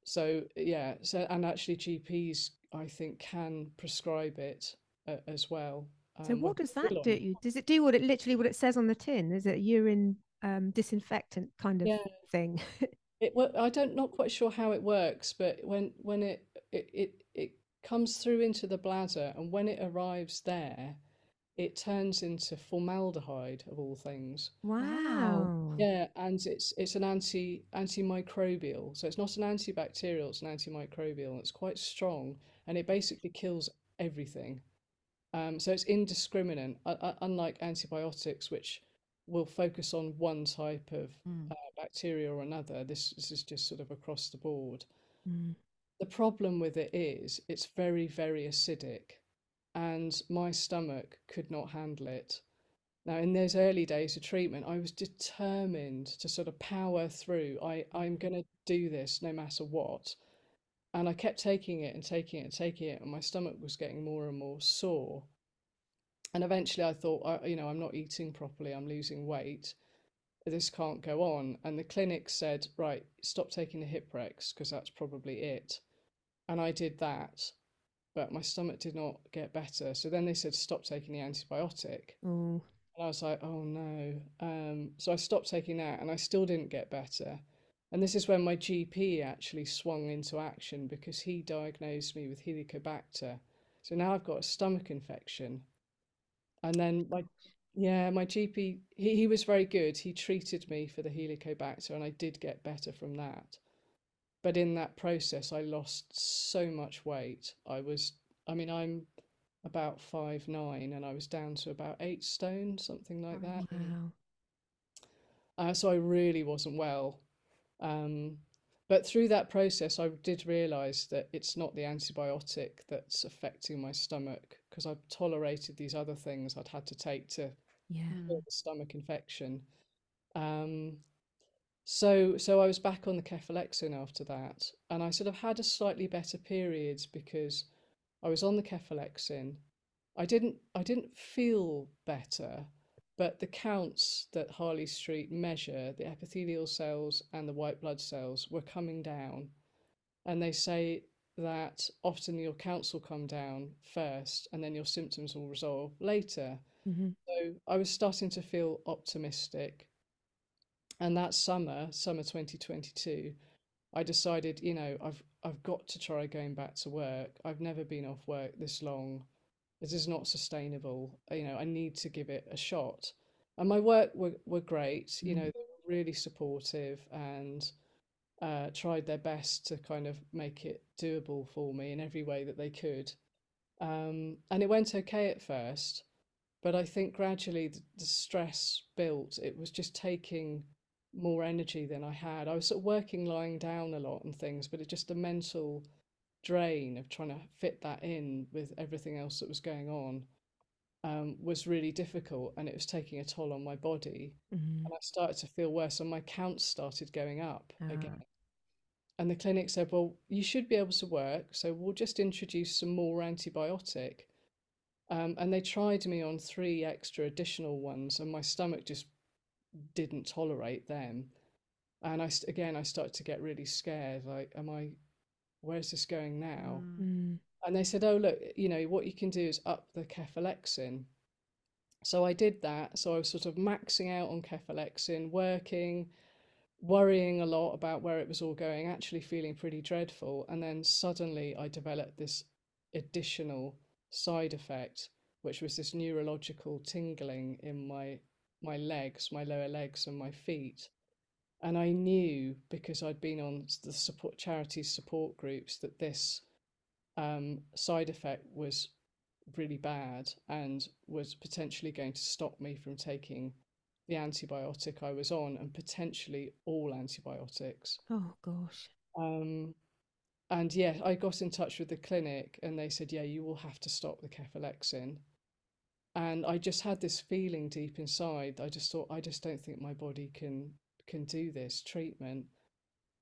so yeah, so and actually GPs I think can prescribe it uh, as well. So um, what does that still on do? Does it do what it literally what it says on the tin? Is it a urine um, disinfectant kind of Yeah, thing? it. wo- I don't not quite sure how it works, but when when it it it, it comes through into the bladder, and when it arrives there, it turns into formaldehyde of all things. Wow. Yeah, and it's it's an anti antimicrobial, so it's not an antibacterial, it's an antimicrobial, and it's quite strong, and it basically kills everything. Um, so it's indiscriminate, u- u- unlike antibiotics, which will focus on one type of Mm. uh, bacteria or another. This this is just sort of across the board. Mm. The problem with it is it's very, very acidic, and my stomach could not handle it. Now, in those early days of treatment, I was determined to sort of power through. I, I'm going to do this no matter what. and I kept taking it and taking it and taking it, and my stomach was getting more and more sore. And eventually, I thought, you know, I'm not eating properly. I'm losing weight. This can't go on. And the clinic said, right, stop taking the Hiprex because that's probably it. And I did that, but my stomach did not get better. So then they said, stop taking the antibiotic. Oh, And I was like, oh no. Um, so I stopped taking that and I still didn't get better. And this is when my GP actually swung into action because he diagnosed me with Helicobacter. So now I've got a stomach infection. And then my yeah, my GP he, he was very good. He treated me for the Helicobacter and I did get better from that. But in that process I lost so much weight. I was I mean I'm about five nine and I was down to about eight stone, something like that. wow. Uh, so I really wasn't well. Um, but through that process, I did realise that it's not the antibiotic that's affecting my stomach because I've tolerated these other things I'd had to take to Yeah. the stomach infection. Um, so so I was back on the cefalexin after that, and I sort of had a slightly better period because I was on the cefalexin. I didn't I didn't feel better, but the counts that Harley Street measure, the epithelial cells and the white blood cells, were coming down. And they say that often your counts will come down first and then your symptoms will resolve later. hmm So I was starting to feel optimistic. And that summer, summer 2022, I decided, you know, I've I've got to try going back to work. I've never been off work this long. This is not sustainable. You know, I need to give it a shot. And my work were, were great. You know, Mm. they were really supportive and uh, tried their best to kind of make it doable for me in every way that they could. Um, and it went okay at first, but I think gradually the, the stress built. It was just taking more energy than I had. I was sort of working lying down a lot and things, but it just the mental drain of trying to fit that in with everything else that was going on um, was really difficult, and it was taking a toll on my body. hmm And I started to feel worse, and my counts started going up Ah. again. And the clinic said, Well, you should be able to work, so we'll just introduce some more antibiotic. Um, and they tried me on three extra additional ones, and my stomach just didn't tolerate them. And I, again, I started to get really scared. Like, am I, where's this going now? Mm. Mm. And they said, oh, look, you know, what you can do is up the cefalexin. So I did that. So I was sort of maxing out on cefalexin, working, worrying a lot about where it was all going, actually feeling pretty dreadful. And then suddenly I developed this additional side effect, which was this neurological tingling in my my legs, my lower legs and my feet. And I knew because I'd been on the support charities support groups that this um, side effect was really bad and was potentially going to stop me from taking the antibiotic I was on and potentially all antibiotics. Oh gosh. Um, and yeah, I got in touch with the clinic and they said, yeah, you will have to stop the cefalexin. And I just had this feeling deep inside. I just thought, I just don't think my body can can do this treatment.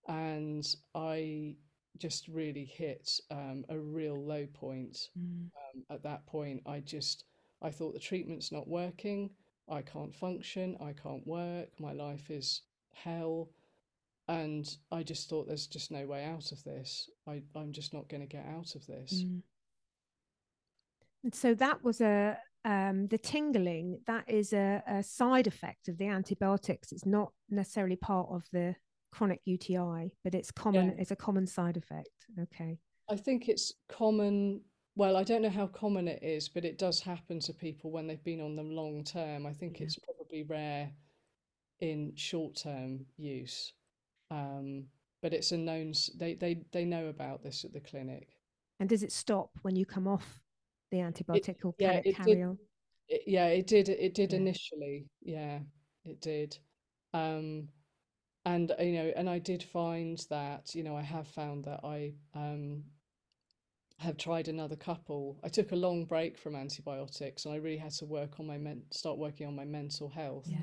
And I just really hit um, a real low point Mm. um, at that point, I just I thought the treatment's not working. I can't function. I can't work. My life is hell, and I just thought there's just no way out of this. I I'm just not going to get out of this. Mm. And so that was a um, the tingling. That is a, a side effect of the antibiotics. It's not necessarily part of the chronic UTI, but it's common. Yeah. It's a common side effect. Okay. I think it's common. Well, I don't know how common it is, but it does happen to people when they've been on them long term. I think Yeah. it's probably rare in short term use, um, but it's a known. They they they know about this at the clinic. And does it stop when you come off the antibiotic, or yeah, can it it carry did- on? It, yeah, it did. It did Yeah. initially. Yeah, it did. Um, and uh, you know, and I did find that, you know, I have found that I um have tried another couple. I took a long break from antibiotics, and I really had to work on my men start working on my mental health. Yeah.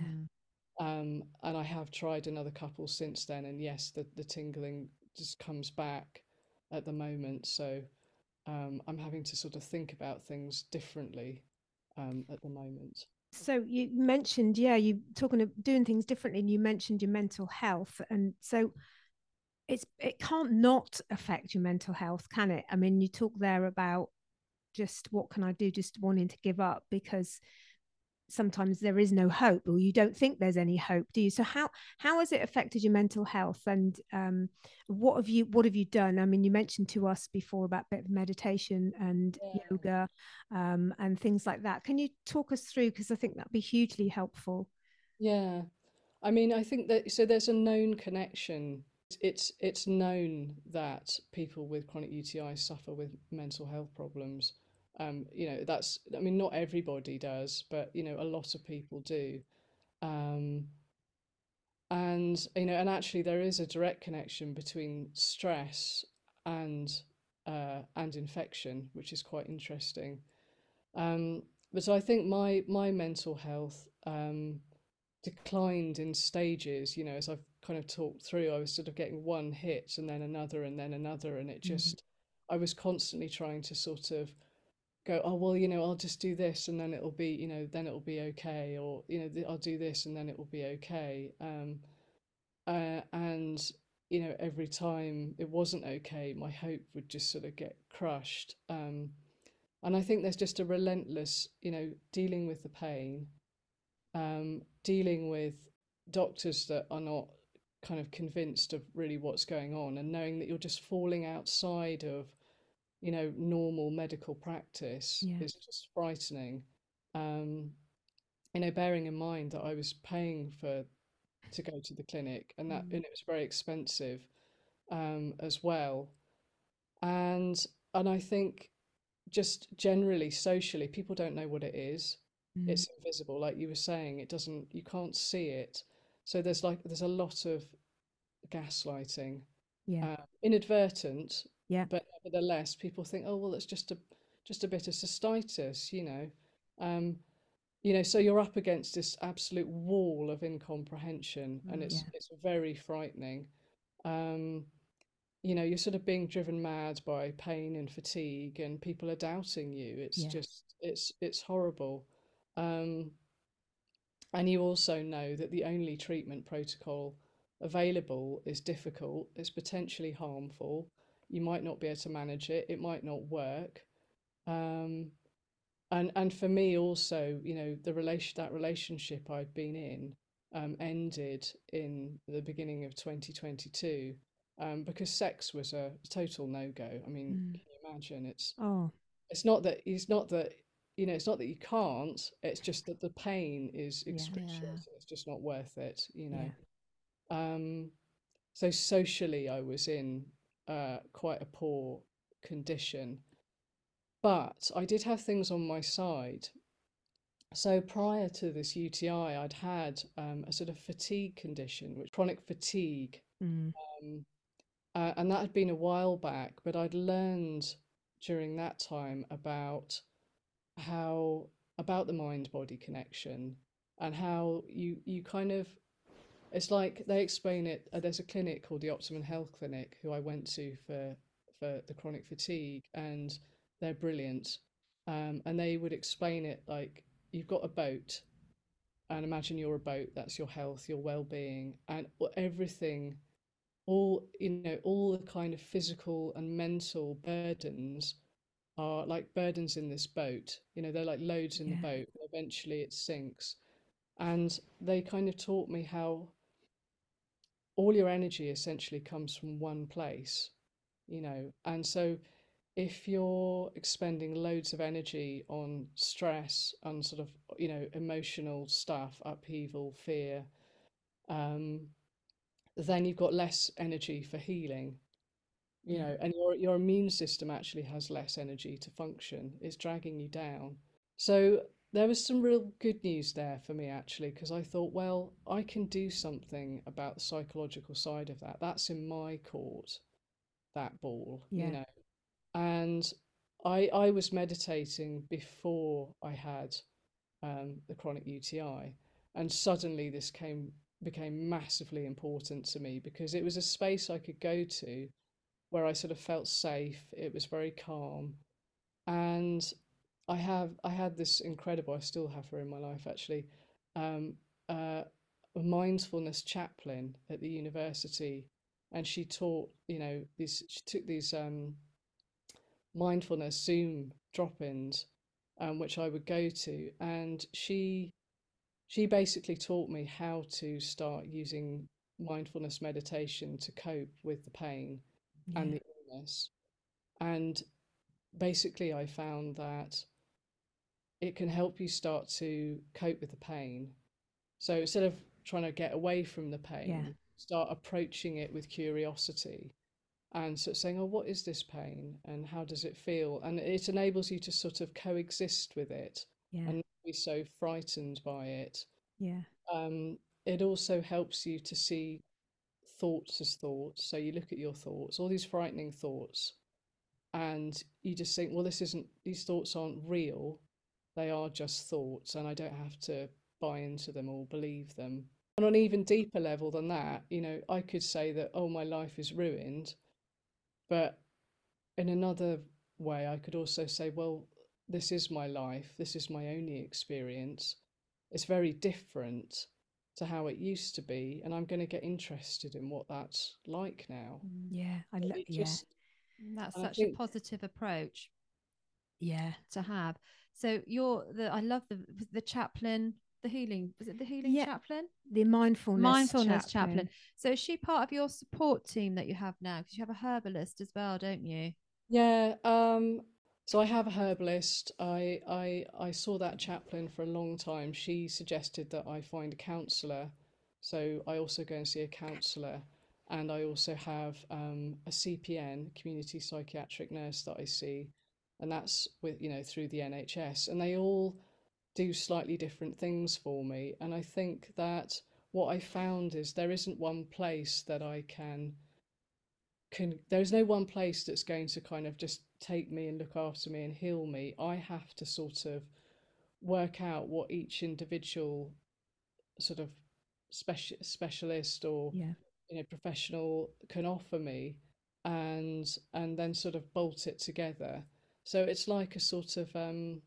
Um, and I have tried another couple since then, and yes, the the tingling just comes back. at the moment. So um, I'm having to sort of think about things differently um, at the moment. So you mentioned, yeah, you talking of doing things differently, and you mentioned your mental health, and so it's it can't not affect your mental health, can it? I mean, you talk there about just what can I do, just wanting to give up because sometimes there is no hope or you don't think there's any hope do you? So how how has it affected your mental health and um, what have you what have you done? I mean you mentioned to us before about bit of meditation and yeah. yoga um, and things like that. Can you talk us through because i think that'd be hugely helpful. Yeah. I mean i think that so there's a known connection. It's it's known that people with chronic uti suffer with mental health problems um, you know, that's, I mean, not everybody does, but, you know, a lot of people do. Um, and, you know, and actually there is a direct connection between stress and, uh, and infection, which is quite interesting. Um, but so I think my, my mental health, um, declined in stages, you know, as I've kind of talked through, I was sort of getting one hit and then another and then another. And it mm-hmm. just, mm-hmm. I was constantly trying to sort of go oh well you know i'll just do this and then it'll be you know then it'll be okay or you know i'll do this and then it will be okay um, uh, and you know every time it wasn't okay my hope would just sort of get crushed um, and i think there's just a relentless you know dealing with the pain um, dealing with doctors that are not kind of convinced of really what's going on and knowing that you're just falling outside of you know, normal medical practice yeah. is just frightening. Um, you know, bearing in mind that I was paying for to go to the clinic, and that mm. and it was very expensive um, as well. And and I think just generally socially, people don't know what it is. Mm. It's invisible, like you were saying. It doesn't. You can't see it. So there's like there's a lot of gaslighting, yeah, uh, inadvertent, yeah. But nevertheless, people think, oh well, it's just a just a bit of cystitis, you know. Um, you know, so you're up against this absolute wall of incomprehension, and it's yeah. it's very frightening. Um, you know, you're sort of being driven mad by pain and fatigue, and people are doubting you. It's just it's it's horrible. Um, and you also know that the only treatment protocol available is difficult, it's potentially harmful, you might not be able to manage it it might not work um, and and for me also you know the relation that relationship I'd been in um, ended in the beginning of 2022 um, because sex was a total no go I mean mm. can you imagine it's oh it's not that it's not that you know it's not that you can't it's just that the pain is excruciating yeah. it's just not worth it you know yeah. um so socially I was in uh, quite a poor condition. But I did have things on my side. So prior to this UTI, I'd had um, a sort of fatigue condition, which chronic fatigue, mm. um, uh, and that had been a while back. But I'd learned during that time about how about the mind body connection and how you you kind of it's like they explain it. Uh, there's a clinic called the Optimum Health Clinic who I went to for for the chronic fatigue, and they're brilliant. Um, and they would explain it like you've got a boat, and imagine you're a boat. That's your health, your well-being, and everything. All you know, all the kind of physical and mental burdens are like burdens in this boat. You know, they're like loads in yeah. the boat. Eventually, it sinks. And they kind of taught me how all your energy essentially comes from one place, you know. And so if you're expending loads of energy on stress, and sort of, you know, emotional stuff, upheaval, fear, um, then you've got less energy for healing you know? And your your immune system actually has less energy to function. It's dragging you down. So there was some real good news there for me actually because I thought, well, I can do something about the psychological side of that. That's in my court, that ball, yeah. you know. And I I was meditating before I had um, the chronic UTI, and suddenly this came became massively important to me because it was a space I could go to where I sort of felt safe. It was very calm. And I have I had this incredible, I still have her in my life actually, um, uh, a mindfulness chaplain at the university. And she taught, you know, these she took these um, mindfulness Zoom drop-ins, um, which I would go to, and she she basically taught me how to start using mindfulness meditation to cope with the pain and the illness. And basically, I found that it can help you start to cope with the pain. So instead of trying to get away from the Yeah. pain, start approaching it with curiosity and sort of saying, Oh, what is this pain? And how does it feel? And it enables you to sort of coexist with it Yeah. and not be so frightened by it. Yeah. Um, it also helps you to see thoughts as thoughts. So you look at your thoughts, all these frightening thoughts, and you just think, well, this isn't, these thoughts aren't real. They are just thoughts, and I don't have to buy into them or believe them. On an even deeper level than that, you know, I could say that, oh, my life is ruined. But in another way, I could also say, well, this is my life. This is my only experience. It's very different to how it used to be, and I'm going to get interested in what that's like now. Mm. Yeah. I So lo- yeah. just, That's and I such a positive approach Yeah. to have. So you're the I love the the chaplain, the healing was it the healing Yeah, chaplain? The mindfulness Mindfulness chaplain. chaplain. So is she part of your support team that you have now? Because you have a herbalist as well, don't you? yeah. Um, so I have a herbalist. I, I I saw that chaplain for a long time. She suggested that I find a counsellor. So I also go and see a counsellor, and I also have um, a CPN, community psychiatric nurse that I see, and that's with you know through the NHS, and they all do slightly different things for me. And I think that what I found is there isn't one place that I can can there's no one place that's going to kind of just take me and look after me and heal me. I have to sort of work out what each individual sort of special specialist or Yeah. you know professional can offer me and and then sort of bolt it together. So it's like a sort of um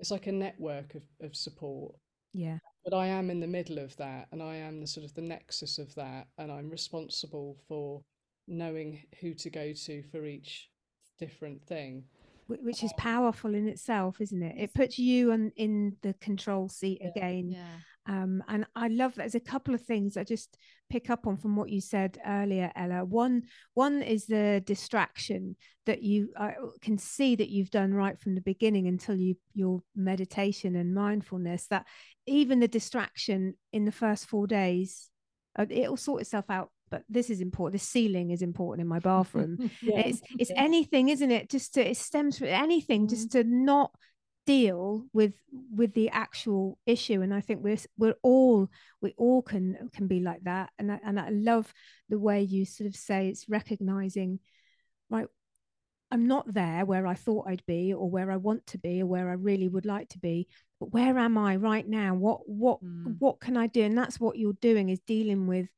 it's like a network of, of support. Yeah. But I am in the middle of that and I am the sort of the nexus of that and I'm responsible for knowing who to go to for each different thing. Which is powerful in itself, isn't it? It puts you on in the control seat Yeah. again. Yeah. Um, and I love that there's a couple of things I just pick up on from what you said earlier, Ella. One, one is the distraction that you I can see that you've done right from the beginning until you your meditation and mindfulness. That even the distraction in the first four days, uh, it'll sort itself out. But this is important. The ceiling is important in my bathroom. Yeah. It's it's Yeah. anything, isn't it? Just to it stems from anything, just to not deal with with the actual issue. And I think we're we're all we all can can be like that. And I, and I love the way you sort of say it's recognizing, right? I'm not there where I thought I'd be, or where I want to be, or where I really would like to be. But where am I right now? What what Mm. what can I do? And that's what you're doing is dealing with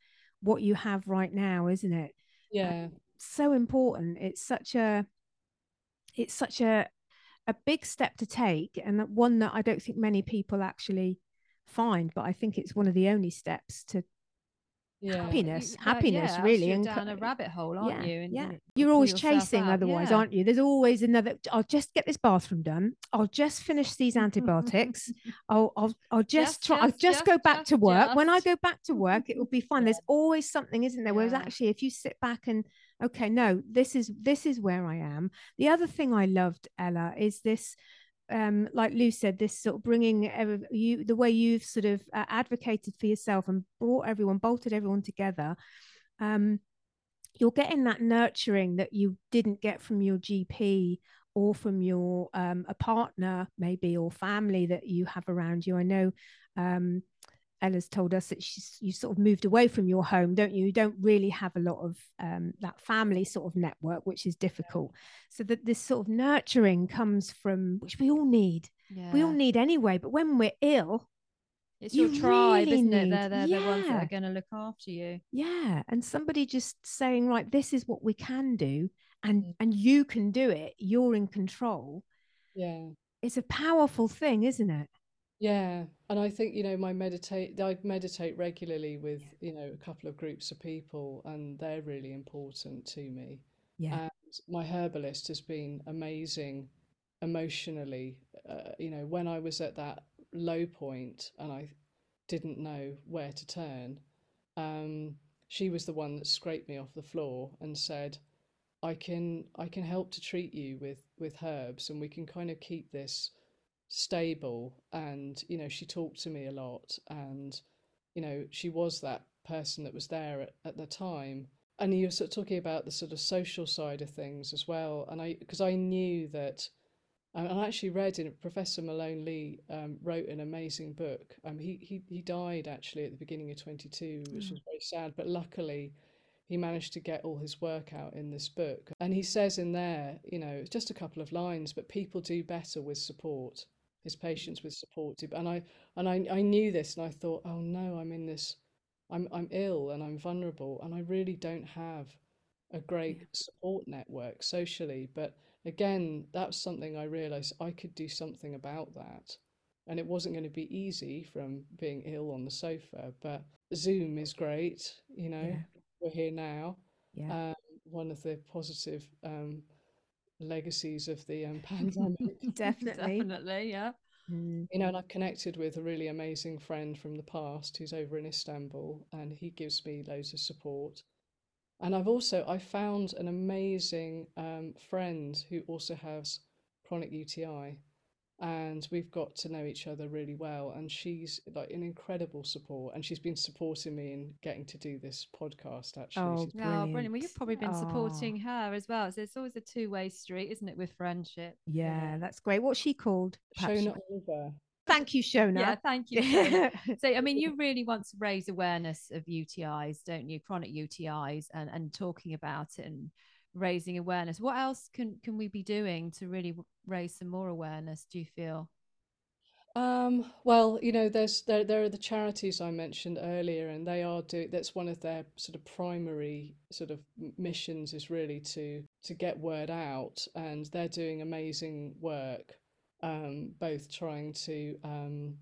what you have right now, isn't it? Yeah. so important it's such a it's such a a big step to take and that one that i don't think many people actually find but i think it's one of the only steps to Yeah. happiness well, happiness yeah, really you're and down a rabbit hole, aren't yeah, you? And- yeah. and you're always chasing out. otherwise aren't you? There's always another i'll just get this bathroom done. I'll just finish these antibiotics. I'll, I'll i'll just, Just, try i'll just, just, go back just, to work. When i go back to work it will be fine. There's always something isn't there? Whereas actually if you sit back and okay no this is this is where i am. The other thing i loved ella is this um like lou said this sort of bringing every, you the way you've sort of uh, advocated for yourself and brought everyone bolted everyone together um you're getting that nurturing that you didn't get from your gp or from your um, a partner maybe or family that you have around you. I know um Ella's told us that she's you sort of moved away from your home, don't you? You don't really have a lot of um, that family sort of network, which is difficult. So that this sort of nurturing comes from which we all need. We all need anyway. But when we're ill, It's You your tribe, really isn't it? need- They're, they're the ones that are going to look after you. Yeah, and somebody just saying, right, this is what we can do, and Mm. and you can do it. You're in control. Yeah. It's a powerful thing, isn't it? Yeah, and I think, you know, my meditate, I meditate regularly with, you know, a couple of groups of people, and they're really important to me. Yeah, And my herbalist has been amazing emotionally. Uh, you know, when I was at that low point and I didn't know where to turn, um, she was the one that scraped me off the floor and said, "I can, I can help to treat you with with herbs, and we can kind of keep this stable." And you know, she talked to me a lot, and you know, she was that person that was there at, at the time and you were sort of talking about the sort of social side of things as well and i because i knew that and I actually read in Professor Malone Lee um, wrote an amazing book. Um, he, he he died actually at the beginning of 22, which was very sad. But luckily, he managed to get all his work out in this book. And he says in there, you know, it's just a couple of lines, but people do better with support. His patients with support do. And I and I, I knew this, and I thought, oh no, I'm in this, I'm I'm ill and I'm vulnerable, and I really don't have a great support network socially. But again, that's something I realized I could do something about that. And it wasn't going to be easy from being ill on the sofa, but Zoom is great. You know, Yeah. we're here now. yeah, Um, one of the positive um, legacies of the um, pandemic. definitely. Definitely, yeah. Mm, You know, and I've connected with a really amazing friend from the past who's over in Istanbul, and he gives me loads of support. And I've also I found an amazing um, friend who also has chronic UTI, and we've got to know each other really well. And she's like an incredible support, and she's been supporting me in getting to do this podcast. Actually, Oh, She's- Oh, brilliant. Well, you've probably been Aw. supporting her as well. So it's always a two way street, isn't it, with friendship? yeah, that's great. What's she called? Perhaps Shona Oliver. Thank you, Shona. Yeah, thank you. So, I mean, you really want to raise awareness of UTIs, don't you? Chronic UTIs and, and talking about it and raising awareness. What else can, can we be doing to really raise some more awareness, do you feel? Um, well, you know, there's there there are the charities I mentioned earlier, and they are do that's one of their sort of primary sort of missions is really to to get word out, and they're doing amazing work, um, both trying to um,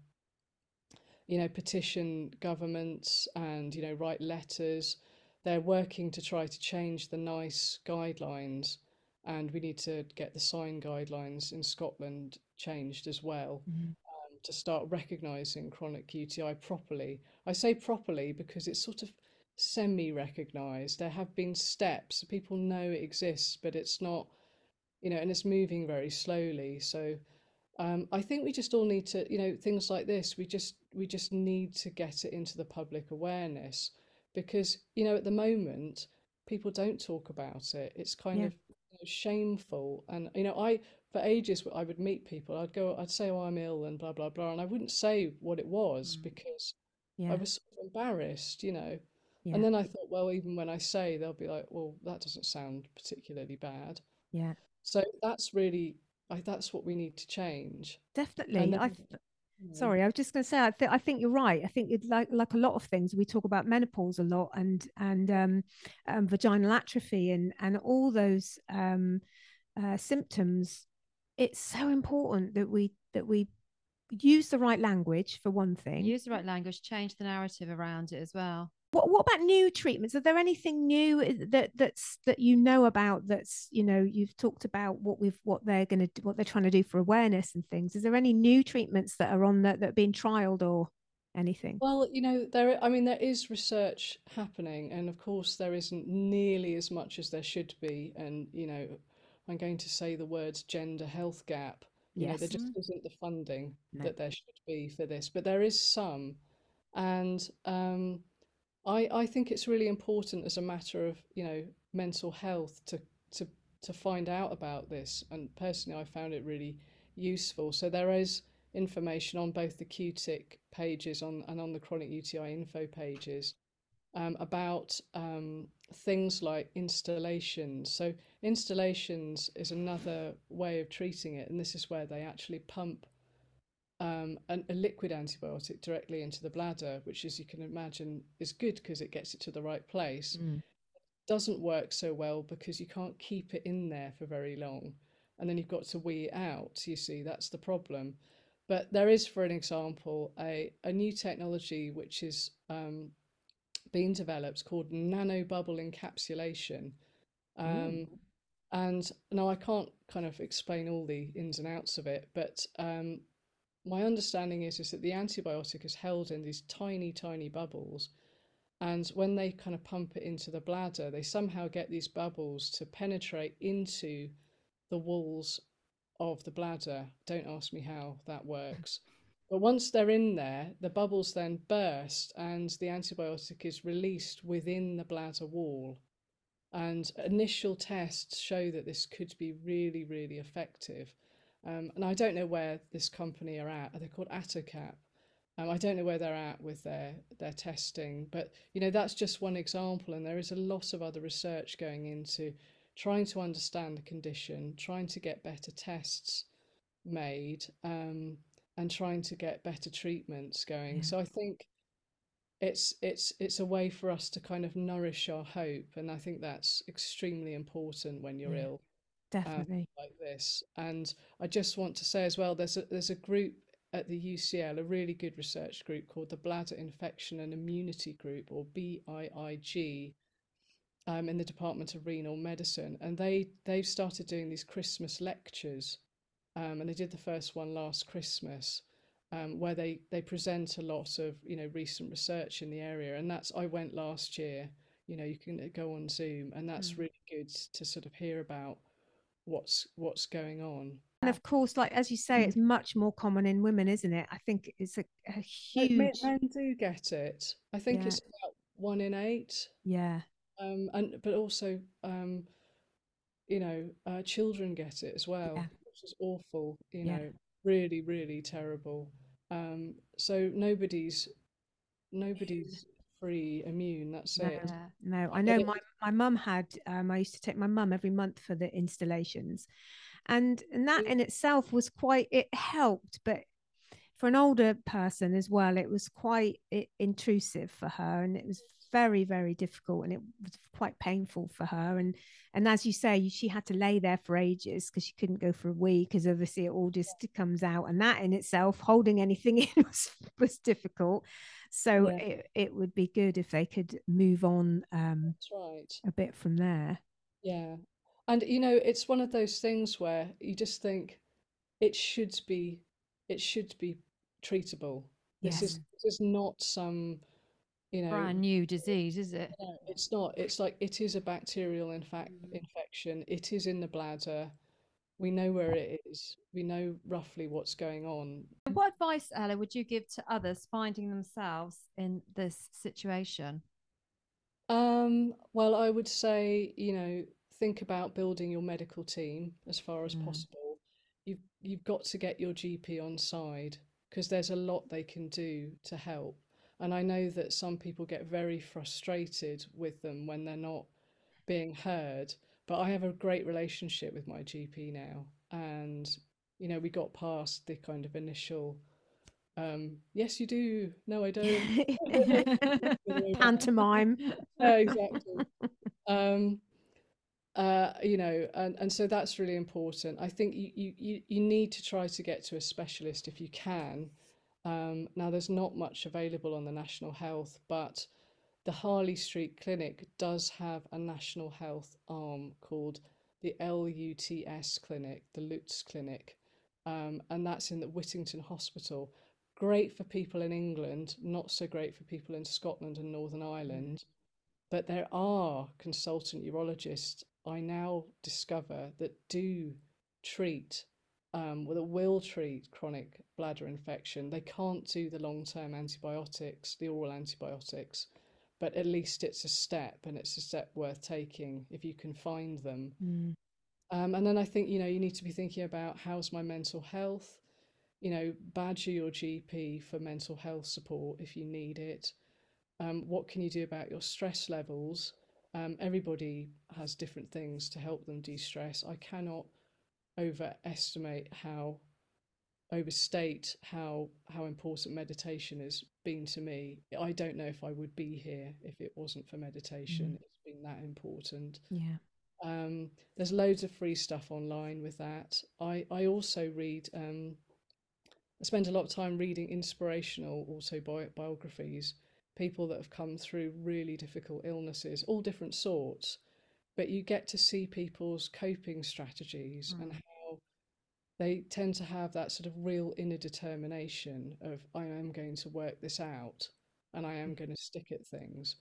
you know, petition governments and, you know, write letters. They're working to try to change the NICE guidelines, and we need to get the SIGN guidelines in Scotland changed as well Mhm. um, to start recognising chronic UTI properly. I say properly because it's sort of semi-recognised. There have been steps, people know it exists, but it's not, you know, and it's moving very slowly. So um, I think we just all need to, you know, things like this. We just we just need to get it into the public awareness because you know at the moment people don't talk about it. It's kind Yeah. of you know, shameful, and you know I for ages I would meet people. I'd go, I'd say, "Oh, I'm ill," and blah blah blah, and I wouldn't say what it was Mm. because Yeah, I was sort of embarrassed, you know. yeah, And then I thought, well, even when I say, they'll be like, "Well, that doesn't sound particularly bad." yeah, So that's really, I, that's what we need to change. definitely. And I then, th- you know, Sorry, I was just going to say. I, th- I think you're right. I think it's like like a lot of things. We talk about menopause a lot, and and um, um, vaginal atrophy, and and all those um, uh, symptoms. It's so important that we that we use the right language for one thing. Use the right language, change the narrative around it as well. What what about new treatments? Are there anything new that that's that you know about? That's you know you've talked about what we've what they're going to what they're trying to do for awareness and things. Is there any new treatments that are on that that are being trialed or anything? Well, you know, there, I mean, there is research happening, and of course, there isn't nearly as much as there should be. And, you know, I'm going to say the words gender health gap. You know, there just isn't the funding No. that there should be for this, but there is some. And um, I, I think it's really important as a matter of, you know, mental health to, to, to find out about this. And personally, I found it really useful. So there is information on both the CUTIC pages on and on the chronic UTI info pages um, about um, things like instillations. So instillations is another way of treating it, and this is where they actually pump um, an, a liquid antibiotic directly into the bladder, which, as you can imagine, is good because it gets it to the right place, Mm. doesn't work so well because you can't keep it in there for very long. And then you've got to wee it out. You see, that's the problem. But there is, for an example, a, a new technology which is um, being developed called nanobubble encapsulation. Um, and now I can't kind of explain all the ins and outs of it, but um, my understanding is is that the antibiotic is held in these tiny, tiny bubbles, and when they kind of pump it into the bladder, they somehow get these bubbles to penetrate into the walls of the bladder. Don't ask me how that works. But once they're in there, the bubbles then burst and the antibiotic is released within the bladder wall. And initial tests show that this could be really, really effective. Um, and I don't know where this company are at. They're called Atocap. Um, I don't know where they're at with their their testing, but you know that's just one example, and there is a lot of other research going into trying to understand the condition, trying to get better tests made, um, and trying to get better treatments going. Yeah. So I think it's it's it's a way for us to kind of nourish our hope, and I think that's extremely important when you're Yeah. ill Definitely. like this. And I just want to say as well, there's a there's a group at the UCL, a really good research group called the Bladder Infection and Immunity Group, or BIIG, um, in the Department of Renal Medicine, and they they've started doing these Christmas lectures, um, and they did the first one last Christmas. Um, where they, they present a lot of you know recent research in the area, and that's I went last year. You know, you can go on Zoom, and that's Mm. really good to sort of hear about what's what's going on. And of course, like as you say, it's much more common in women, isn't it? I think it's a, a huge. men, men do get it. I think Yeah. it's about one in eight, Yeah. um, and but also, um, you know, uh, children get it as well, Yeah. which is awful. You Yeah. know, really, really terrible. Um, so nobody's nobody's free immune. That's No. it. No, I know my my mum had. Um, I used to take my mum every month for the instillations, and and that in itself was quite. It helped, but for an older person as well, it was quite intrusive for her, and it was very very difficult, and it was quite painful for her. And and as you say, she had to lay there for ages because she couldn't go for a wee because obviously it all just comes out, and that in itself, holding anything in was was difficult. So Yeah. it, it would be good if they could move on um, right. a bit from there. Yeah. And you know, it's one of those things where you just think it should be it should be treatable. This is this is not some, you know, Brand new disease, is it? no, it's not. It's like it is a bacterial infac infection. It is in the bladder. We know where it is. We know roughly what's going on. What advice, Ella, would you give to others finding themselves in this situation? Um, well, I would say, you know, think about building your medical team as far as Mm. possible. You've you've got to get your GP on side because there's a lot they can do to help. And I know that some people get very frustrated with them when they're not being heard, but I have a great relationship with my GP now. And, you know, we got past the kind of initial, um, yes, you do. No, I don't. Pantomime. Yeah, exactly. um, uh, you know, and, and so that's really important. I think you, you, you, you need to try to get to a specialist if you can. Um, now, there's not much available on the National Health, but the Harley Street Clinic does have a National Health arm called the LUTS Clinic, the LUTS Clinic, um, and that's in the Whittington Hospital. Great for people in England, not so great for people in Scotland and Northern Ireland. But there are consultant urologists I now discover that do treat, um, well, that will treat chronic bladder infection. They can't do the long term antibiotics, the oral antibiotics, but at least it's a step and it's a step worth taking if you can find them. Mm. Um, and then I think, you know, you need to be thinking about how's my mental health? You know, badger your GP for mental health support if you need it. Um, what can you do about your stress levels? Um, everybody has different things to help them de stress. I cannot overestimate how overstate how how important meditation has been to me. I don't know if I would be here if it wasn't for meditation. Mm. It's been that important. Yeah. Um, there's loads of free stuff online with that. I, I also read, um, I spend a lot of time reading inspirational autobiographies, people that have come through really difficult illnesses, all different sorts, but you get to see people's coping strategies and Mm. how they tend to have that sort of real inner determination of, I am going to work this out and I am going to stick at things.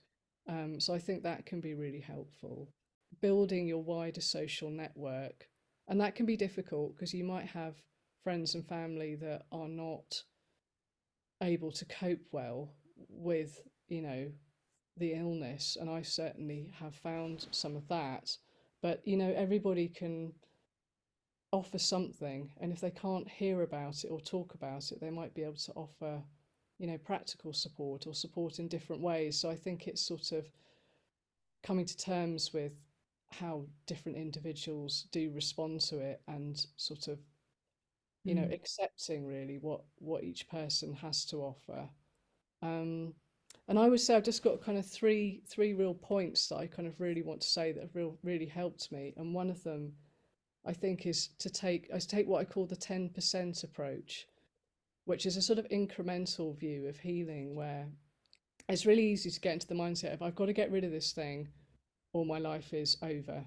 Um, so I think that can be really helpful building your wider social network. And that can be difficult because you might have friends and family that are not able to cope well with, you know, the illness. And I certainly have found some of that. But, you know, everybody can offer something. And if they can't hear about it or talk about it, they might be able to offer, you know, practical support or support in different ways. So I think it's sort of coming to terms with how different individuals do respond to it and sort of you know Mm. accepting really what what each person has to offer um and I would say I've just got kind of three three real points that I kind of really want to say that have real really helped me and one of them I think is to take is take what I call the 10% approach which is a sort of incremental view of healing where it's really easy to get into the mindset of I've got to get rid of this thing or my life is over.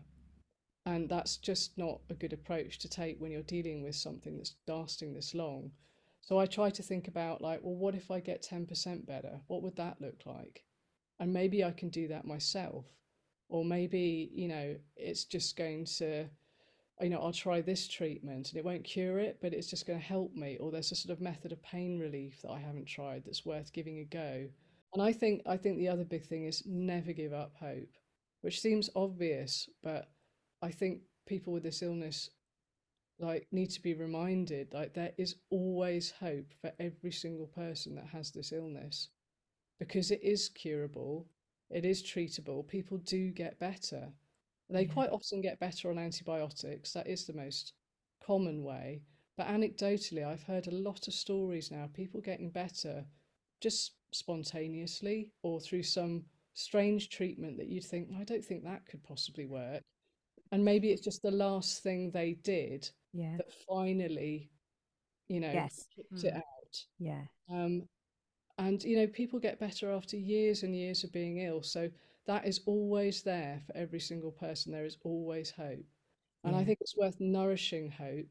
And that's just not a good approach to take when you're dealing with something that's lasting this long. So I try to think about, like, well, what if I get 10% better? What would that look like? And maybe I can do that myself. Or maybe, you know, it's just going to, you know, I'll try this treatment and it won't cure it, but it's just going to help me. Or there's a sort of method of pain relief that I haven't tried that's worth giving a go. And I think I think the other big thing is never give up hope which seems obvious, but I think people with this illness like need to be reminded like there is always hope for every single person that has this illness because it is curable, it is treatable, people do get better. They Yeah. quite often get better on antibiotics, that is the most common way. But anecdotally, I've heard a lot of stories now, people getting better just spontaneously or through some strange treatment that you'd think, "Well, I don't think that could possibly work. And maybe it's just the last thing they did Yeah. that finally, you know, Yes. kicked it Mm. out. Yeah. Um, and, you know, people get better after years and years of being ill. So that is always there for every single person. There is always hope. And I think it's worth nourishing hope.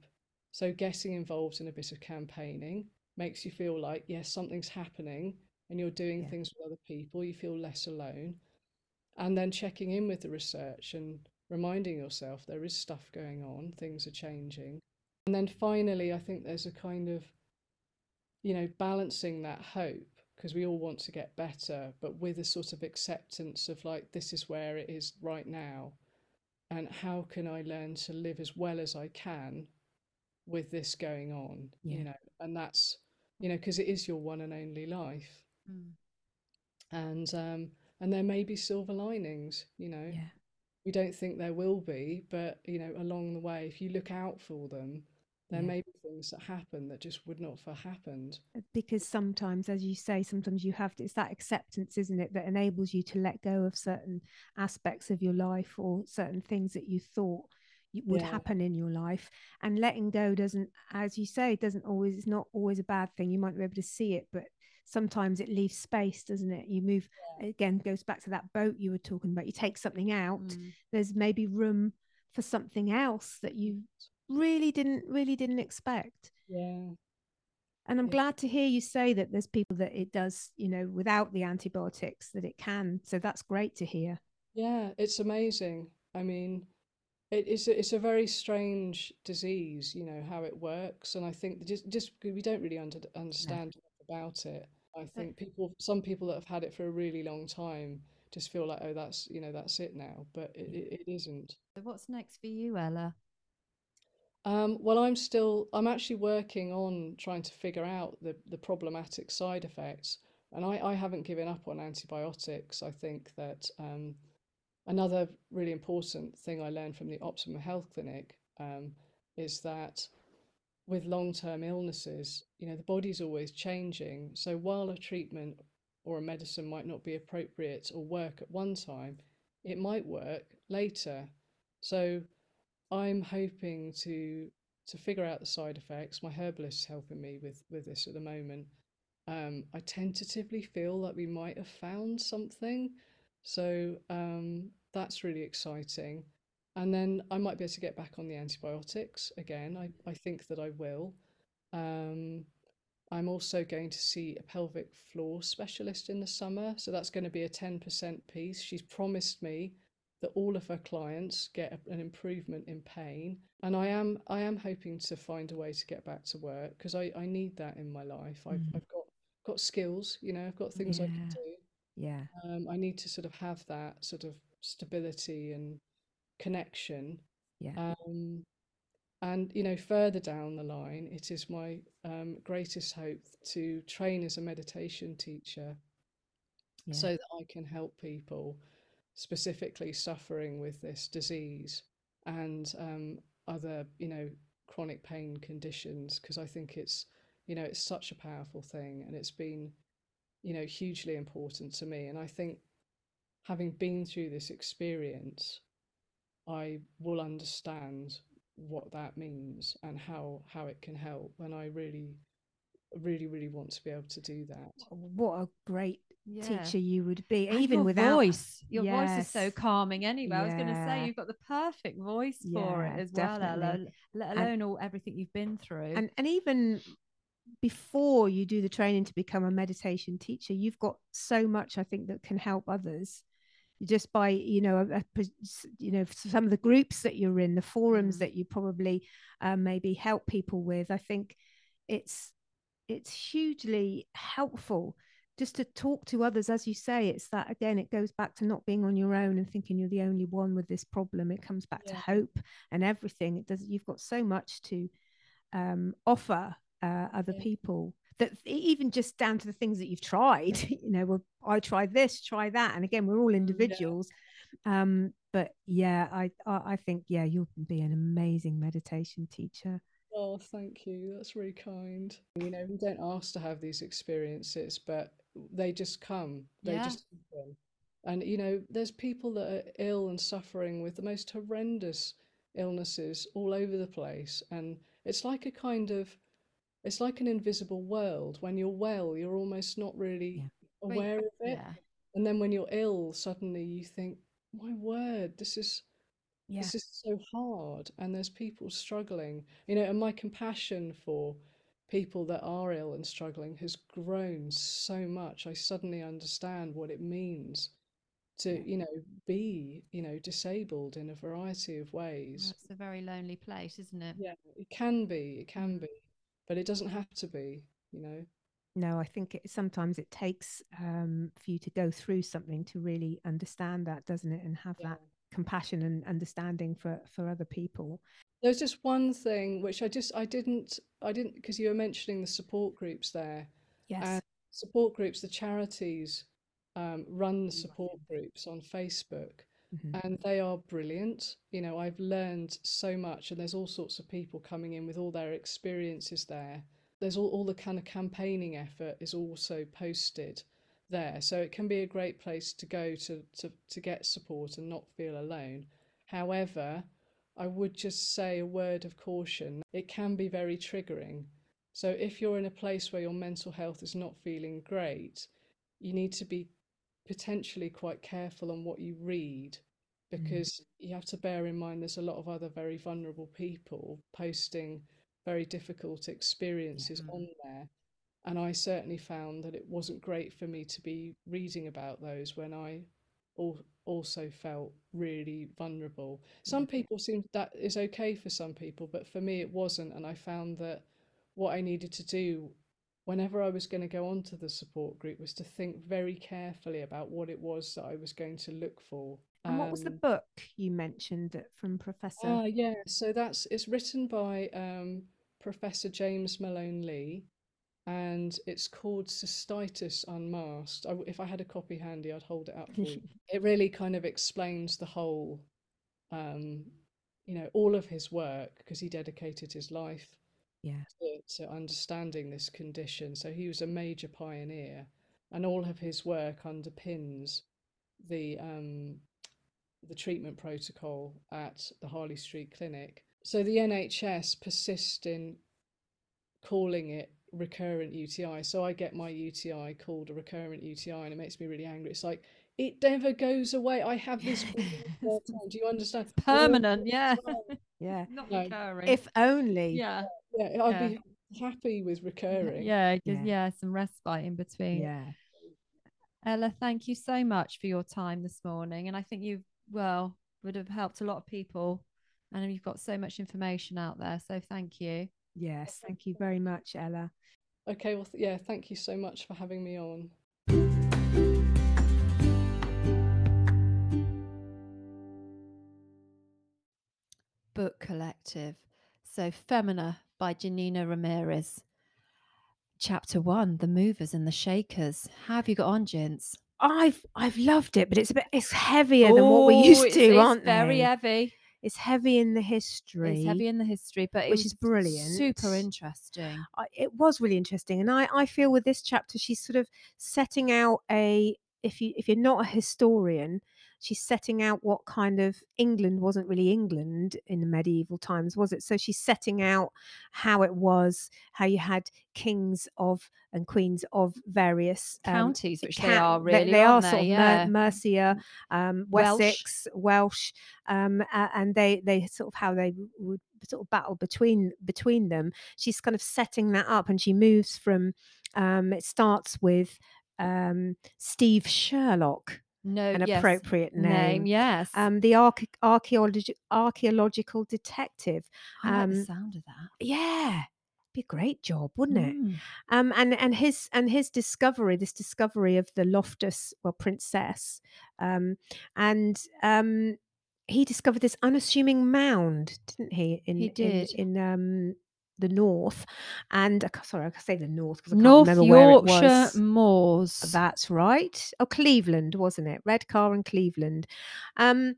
So getting involved in a bit of campaigning makes you feel like, yes, something's happening and you're doing Yeah. things with other people. You feel less alone. And then checking in with the research and reminding yourself there is stuff going on, things are changing. And then finally, I think there's a kind of, you know, balancing that hope because we all want to get better, but with a sort of acceptance of like, this is where it is right now. And how can I learn to live as well as I can with this going on? Yeah. You know, and that's, you know, because it is your one and only life. Mm. And um, and there may be silver linings, you know. Yeah. We don't think there will be, but you know, along the way, if you look out for them, there Yeah. may be things that happen that just would not have happened. Uh, because sometimes as you say sometimes you have to, it's that acceptance isn't it that enables you to let go of certain aspects of your life or certain things that you thought would Yeah. happen in your life and letting go doesn't as you say doesn't always it's not always a bad thing you might be able to see it but sometimes it leaves space doesn't it you move again goes back to that boat you were talking about you take something out Mm. there's maybe room for something else that you really didn't really didn't expect Yeah. and I'm Yeah. glad to hear you say that there's people that it does, you know, without the antibiotics that it can. So that's great to hear. Yeah, it's amazing. I mean, it is a, it's a very strange disease, you know, how it works, and I think just just we don't really under, understand enough about it. I think people, some people that have had it for a really long time, just feel like, oh, that's you know, that's it now, but it, mm. it, it isn't. So what's next for you, Ella? Um, well, I'm still, I'm actually working on trying to figure out the, the problematic side effects. And I, I haven't given up on antibiotics. I think that um, another really important thing I learned from the Optimum Health Clinic um, is that with long-term illnesses, you know, the body's always changing. So while a treatment or a medicine might not be appropriate or work at one time, it might work later. So I'm hoping to to figure out the side effects. My herbalist is helping me with with this at the moment. Um, I tentatively feel that we might have found something, so um, that's really exciting. And then I might be able to get back on the antibiotics again. I, I think that I will. Um, I'm also going to see a pelvic floor specialist in the summer, so that's going to be a 10% piece. She's promised me that all of her clients get an improvement in pain and i am i am hoping to find a way to get back to work because I, I need that in my life I've, Mm. I've got got skills you know i've got things i can do Yeah. um, i need to sort of have that sort of stability and connection Yeah. um, and you know further down the line it is my um, greatest hope to train as a meditation teacher Yeah. so that I can help people specifically suffering with this disease and um, other, you know, chronic pain conditions, because I think it's, you know, it's such a powerful thing and it's been, you know, hugely important to me. And I think having been through this experience, I will understand what that means and how how it can help. And I really, really, really want to be able to do that. what a great Yeah. teacher you would be, And even your without voice. Your voice is so calming anyway. I was going to say you've got the perfect voice for it Yeah, as well, Ella, definitely. let And- alone all everything you've been through. and and even before you do the training to become a meditation teacher you've got so much i think that can help others just by you know a, a you know some of the groups that you're in the forums Mhm. that you probably um, maybe help people with i think it's it's hugely helpful just to talk to others as you say it's that again it goes back to not being on your own and thinking you're the only one with this problem. It comes back to hope and everything. It does you've got so much to um, offer uh, other Yeah. people that even just down to the things that you've tried you know well i try this try that. And again we're all individuals. Um but yeah I, I i think yeah you'll be an amazing meditation teacher. Oh, thank you. That's really kind. You know, we don't ask to have these experiences, but they just come. They Yeah. just happen. And, you know, there's people that are ill and suffering with the most horrendous illnesses all over the place. And it's like a kind of, it's like an invisible world. When you're well, you're almost not really Yeah. Aware of it. yeah. And then when you're ill, suddenly you think, my word, this is yeah this is so hard and there's people struggling you know and my compassion for people that are ill and struggling has grown so much i suddenly understand what it means to you know be you know disabled in a variety of ways it's a very lonely place, isn't it? yeah it can be it can Mm. be but it doesn't have to be you know no i think it, sometimes it takes um for you to go through something to really understand that doesn't it and have yeah. that compassion and understanding for for other people there's just one thing which i just i didn't i didn't because you were mentioning the support groups there yes and support groups, the charities um, run the support groups on Facebook, Mhm. and they are brilliant. You know, I've learned so much, and there's all sorts of people coming in with all their experiences there. There's all, all the kind of campaigning effort is also posted there, so it can be a great place to go to to, to get support and not feel alone. However, I would just say a word of caution. It can be very triggering. So if you're in a place where your mental health is not feeling great, you need to be potentially quite careful on what you read mm. because you have to bear in mind there's a lot of other very vulnerable people posting very difficult experiences on there. And I certainly found that it wasn't great for me to be reading about those when I al- also felt really vulnerable. Some people seem that is okay for some people, but for me it wasn't. And I found that what I needed to do whenever I was going to go onto the support group was to think very carefully about what it was that I was going to look for. and what was the Um, book you mentioned that from professor Ah, yeah. So that's it's written by um, Professor James Malone Lee, and it's called Cystitis Unmasked. I if I had a copy handy, I'd hold it up for you. It really kind of explains the whole, um, you know, all of his work because he dedicated his life Yeah. to, to understanding this condition. So he was a major pioneer, and all of his work underpins the um, the treatment protocol at the Harley Street Clinic. So the NHS persist in calling it recurrent UTI. So I get my UTI called a recurrent UTI, and it makes me really angry. It's like it never goes away. I have this. all the time. Do you understand? All Permanent, the yeah. Yeah. Not No. recurring. If only. yeah. Yeah, I'd Yeah. be happy with recurring. Yeah, 'cause- Yeah. yeah, some respite in between. Yeah. Ella, thank you so much for your time this morning. And I think you, well, would have helped a lot of people. And you've got so much information out there. So thank you. Yes. Thank you very much, Ella. Okay, well, th- yeah, thank you so much for having me on. Book Collective. So Femina by Janina Ramirez. Chapter one, The Movers and the Shakers. How have you got on, Gents? I've I've loved it, but it's a bit it's heavier than what we oh, used Oh, it's- to, it's aren't very they? Very heavy. It's heavy in the history. It's heavy in the history, but it which is brilliant. Super interesting. I, it was really interesting and I, I feel with this chapter she's sort of setting out a if you if you're not a historian she's setting out what kind of england wasn't really england in the medieval times was it? So she's setting out how it was how you had kings of and queens of various um, Counties, which they are really, they, are aren't sort they? of Mer- mercia um, wessex welsh um, a- and they they sort of how they would sort of battle between between them. She's kind of setting that up and she moves from um it starts with um steve sherlock No, an yes. appropriate name, yes. um the arch- archaeologi- archaeological detective I like the um, sound of that. yeah be a great job wouldn't it Mm. um and and his and his discovery this discovery of the loftus well princess um and um he discovered this unassuming mound didn't he in He in- did. in, um the north and sorry i can say the north because i can't North remember where it Yorkshire was. Moors. that's right. Oh cleveland wasn't it? Redcar and cleveland. Um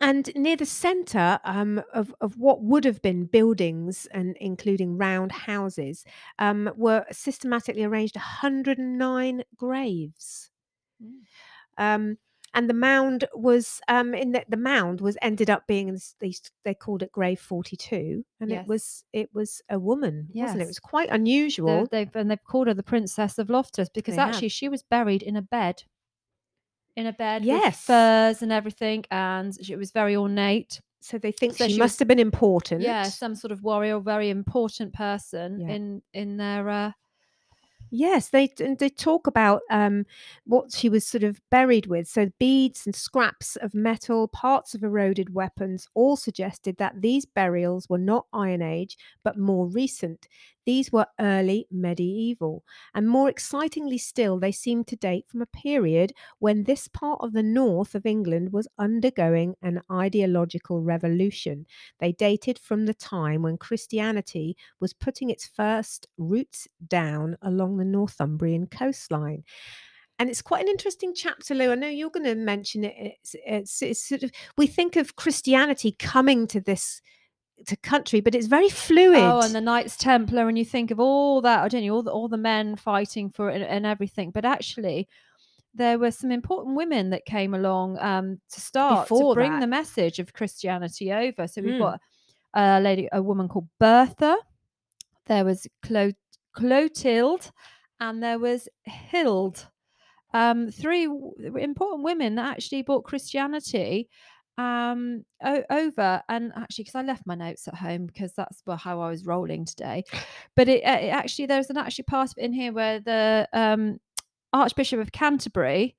and near the centre um, of, of what would have been buildings and including round houses um, were systematically arranged 109 graves. Mm. And the mound was um, in the, the mound was ended up being they, they called it grave 42 and Yes. it was it was a woman wasn't it it was quite unusual They've and they've called her the Princess of Loftus because They have. actually she was buried in a bed. In a bed with Yes. furs and everything, and she was very ornate. so they think So she, she must was- have been important Yeah, some sort of warrior, very important person Yeah. in in their uh, Yes, they they talk about um, what she was sort of buried with. So beads and scraps of metal, parts of eroded weapons, all suggested that these burials were not Iron Age, but more recent. These were early medieval, and more excitingly still, they seem to date from a period when this part of the north of England was undergoing an ideological revolution. They dated from the time when Christianity was putting its first roots down along the Northumbrian coastline. And it's quite an interesting chapter, Lou. I know you're going to mention it. It's, it's, it's sort of we think of Christianity coming to this to country, but it's very fluid. oh, and the Knights Templar, and you think of all that, don't you? All the all the men fighting for it and, and everything, but actually. There were some important women that came along um, to start to bring that. the message of Christianity over. So we've Mm. got a lady, a woman called Bertha. There was Clo- Clotilde, and there was Hild. Um, three important women that actually brought Christianity um o- over and actually because i left my notes at home because that's well, how i was rolling today but it, it actually there's an actually part of it in here where the um archbishop of canterbury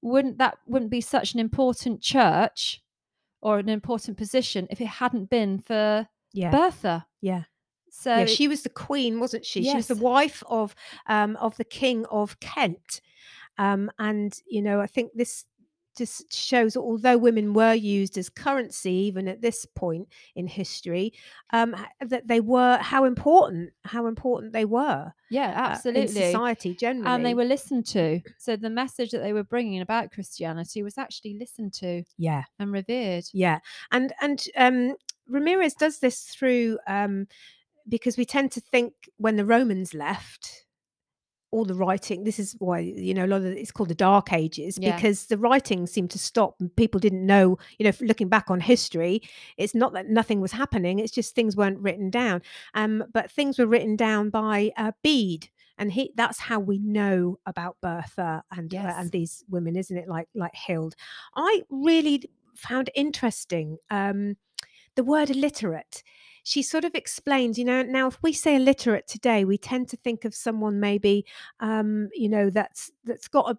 wouldn't that wouldn't be such an important church or an important position if it hadn't been for yeah, bertha yeah, so yeah. She was the queen, wasn't she? She was the wife of um, of the king of Kent, um, and you know, I think this just shows that although women were used as currency even at this point in history, um, that they were how important how important they were yeah uh, absolutely in society generally. and they were listened to so the message that they were bringing about christianity was actually listened to yeah. and revered Yeah, and and um, Ramirez does this through um, because we tend to think when the Romans left, all the writing this is why you know a lot of it's called the dark ages Yeah. because the writing seemed to stop and people didn't know you know looking back on history it's not that nothing was happening it's just things weren't written down. Um but things were written down by uh, bede and he that's how we know about bertha and uh, and these women isn't it? Like like hild i really found interesting um the word illiterate she sort of explains you know now if we say illiterate today we tend to think of someone maybe um you know that's that's got a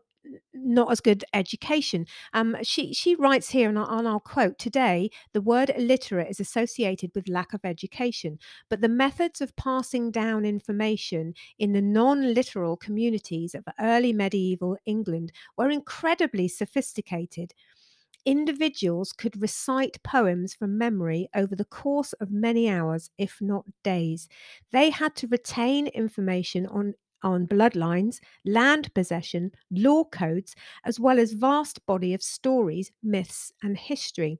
not as good education. Um she she writes here and I'll, and I'll quote today the word illiterate is associated with lack of education but the methods of passing down information in the non-literal communities of early medieval england were incredibly sophisticated individuals could recite poems from memory over the course of many hours, if not days. They had to retain information on on bloodlines, land possession, law codes, as well as vast body of stories, myths, and history.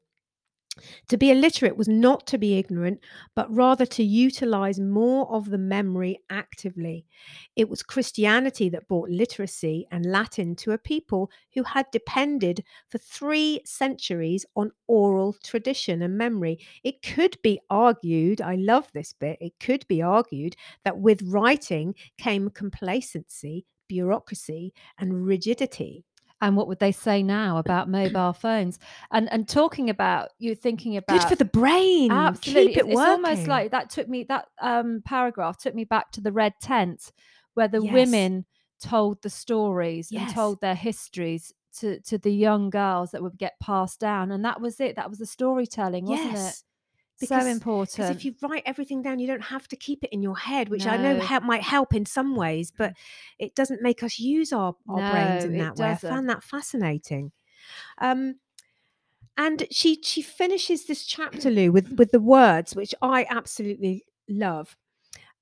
To be illiterate was not to be ignorant, but rather to utilize more of the memory actively. It was Christianity that brought literacy and Latin to a people who had depended for three centuries on oral tradition and memory. It could be argued, I love this bit, it could be argued that with writing came complacency, bureaucracy, and rigidity. And what would they say now about mobile phones? And and talking about you thinking about Good for the brain. Absolutely. Keep it it's, it's almost like that took me that um paragraph took me back to the red tent where the Yes. women told the stories and told their histories to to the young girls that would get passed down and that was it that was the storytelling wasn't yes. it Because- so Because important if you write everything down, you don't have to keep it in your head, which I know help, might help in some ways, but it doesn't make us use our, our brains in that way. I found that fascinating. Um, and she she finishes this chapter, Lou, with with the words which I absolutely love.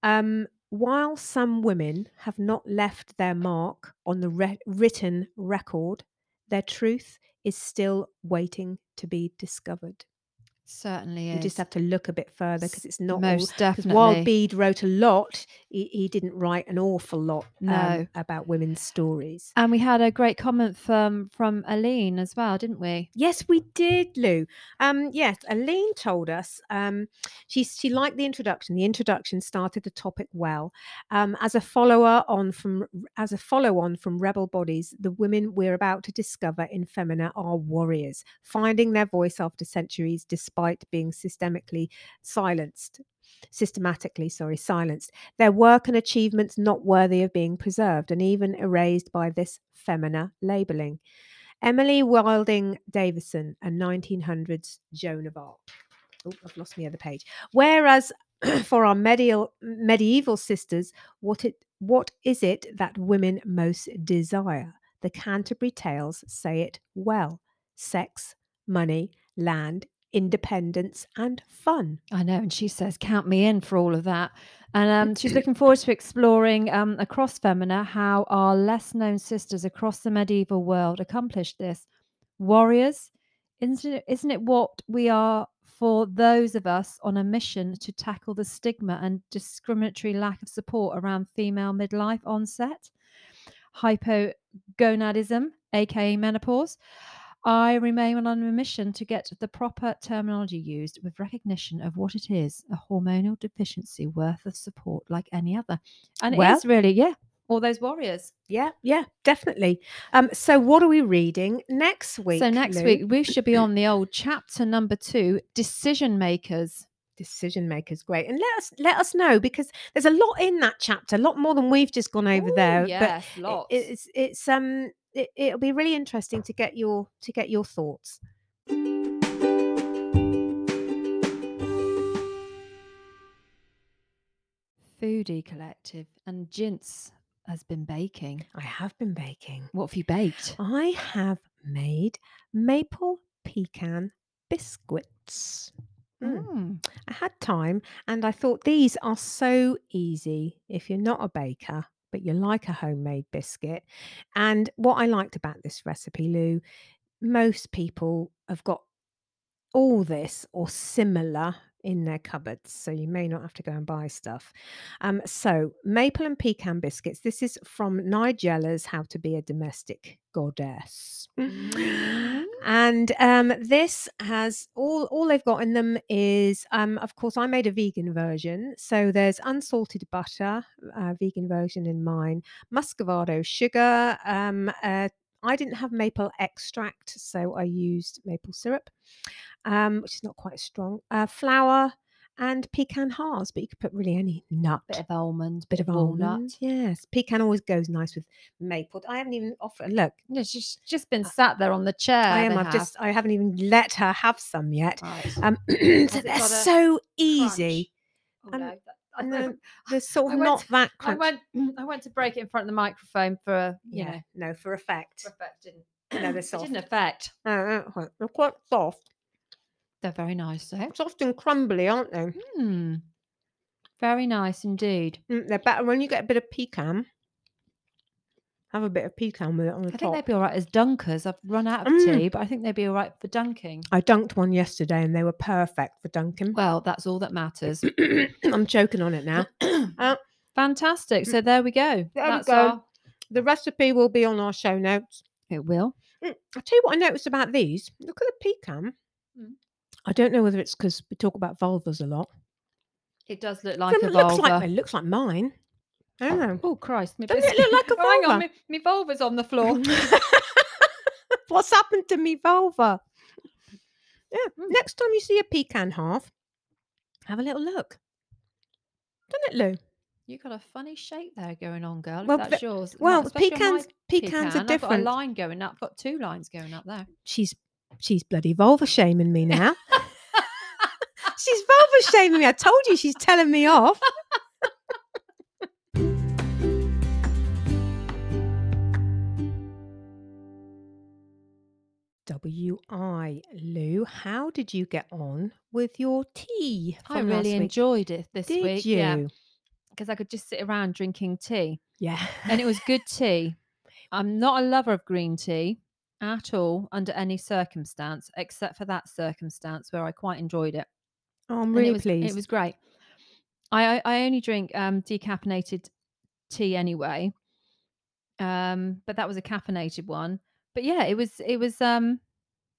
Um, while some women have not left their mark on the re- written record, their truth is still waiting to be discovered. Certainly You is just have to look a bit further because it's not all most because definitely while Bede wrote a lot, he, he didn't write an awful lot um, No. about women's stories. and we had a great comment from from Aline as well didn't we Yes, we did, Lou. Um, yes, Aline told us um, she she liked the introduction. The introduction started the topic well. Um, as a follower on from as a follow on from Rebel Bodies, the women we're about to discover in Femina are warriors, finding their voice after centuries, despite being systemically silenced. Systematically, sorry, silenced. Their work and achievements not worthy of being preserved and even erased by this Femina labeling. Emily Wilding Davison, a 1900s Joan of Arc. Oh, I've lost my other page. Whereas for our medieval medieval sisters, what it what is it that women most desire? The Canterbury Tales say it well: sex, money, land, independence, and fun. I know, and she says, "Count me in for all of that." And um, she's looking forward to exploring um, across Femina how our less-known sisters across the medieval world accomplished this. Warriors, isn't it, isn't it what we are for those of us on a mission to tackle the stigma and discriminatory lack of support around female midlife onset, hypogonadism, aka menopause? I remain on a mission to get the proper terminology used with recognition of what it is a hormonal deficiency worth of support like any other. And it Well- is really, yeah, all those warriors. Yeah, yeah, definitely. Um, so what are we reading next week? so next Lou? week, we should be on the old chapter number two decision makers. decision makers great and let us let us know because there's a lot in that chapter a lot more than we've just gone over Ooh, there but yes, it- it's it's um it, it'll be really interesting to get your to get your thoughts Foodie Collective and Jints has been baking. i have been baking What have you baked? i have made maple pecan biscuits Mm. Mm. I had time and I thought these are so easy if you're not a baker, but you like a homemade biscuit. And what I liked about this recipe, Lou, most people have got all this or similar in their cupboards, so you may not have to go and buy stuff. Um, so, maple and pecan biscuits. This is from Nigella's How to Be a Domestic Goddess. Mm. And um, this has all all they've got in them is, um, of course, I made a vegan version. So there's unsalted butter, uh, vegan version in mine, muscovado sugar. Um, uh, I didn't have maple extract, so I used maple syrup, um, which is not quite as strong. Uh, flour and pecan hearts, but you could put really any nut. Bit of almond, bit of walnut. almond. Yes, pecan always goes nice with maple. I haven't even offered. Look, Yeah, she's just been sat there on the chair. I am. I've have. just. I haven't even let her have some yet. Right. Um, so they're so easy. Oh, um, no, that- And they're sort of not to- that I went. I went to break it in front of the microphone for a, yeah, know, no, for effect. for effect. Didn't. No, they're It soft. didn't affect. Uh, uh, they're quite soft. They're very nice, though. Soft often crumbly, aren't they? Hmm. Very nice indeed. Mm, they're better when you get a bit of pecan. Have a bit of pecan with it on the I think they'd be all right as dunkers. I've run out of Mm. tea, but I think they'd be all right for dunking. I dunked one yesterday and they were perfect for dunking. Well, that's all that matters. I'm choking on it now. Uh, Fantastic. So there we go. we that's go. Our, the recipe will be on our show notes. it will. Mm, I'll tell you what I noticed about these. Look at the pecan. Mm. I don't know whether it's because we talk about vulvas a lot. It does look like a looks vulva. like it looks like mine. I don't know. Oh Christ! my Doesn't it look like a Oh, hang on, vulva? vulva's on the floor. What's happened to me vulva? Yeah. Mm. Next time you see a pecan half, have a little look. Doesn't it, Lou? you got a funny shape there going on, girl. Well, that's but- yours. Well, pecans pecans pecan, are I've got a line going up. I've got two lines going up there. She's she's bloody vulva shaming me now. she's vulva shaming me. I told you she's telling me off. W.I. Lou, how did you get on with your tea? I really enjoyed it this week. Did week. you? Yeah, because I could just sit around drinking tea, Yeah. and it was good tea. I'm not a lover of green tea at all under any circumstance, except for that circumstance where I quite enjoyed it. Oh, I'm really it was, pleased. It was great. I I I only drink um decaffeinated tea anyway. Um, but that was a caffeinated one. But yeah, it was it was um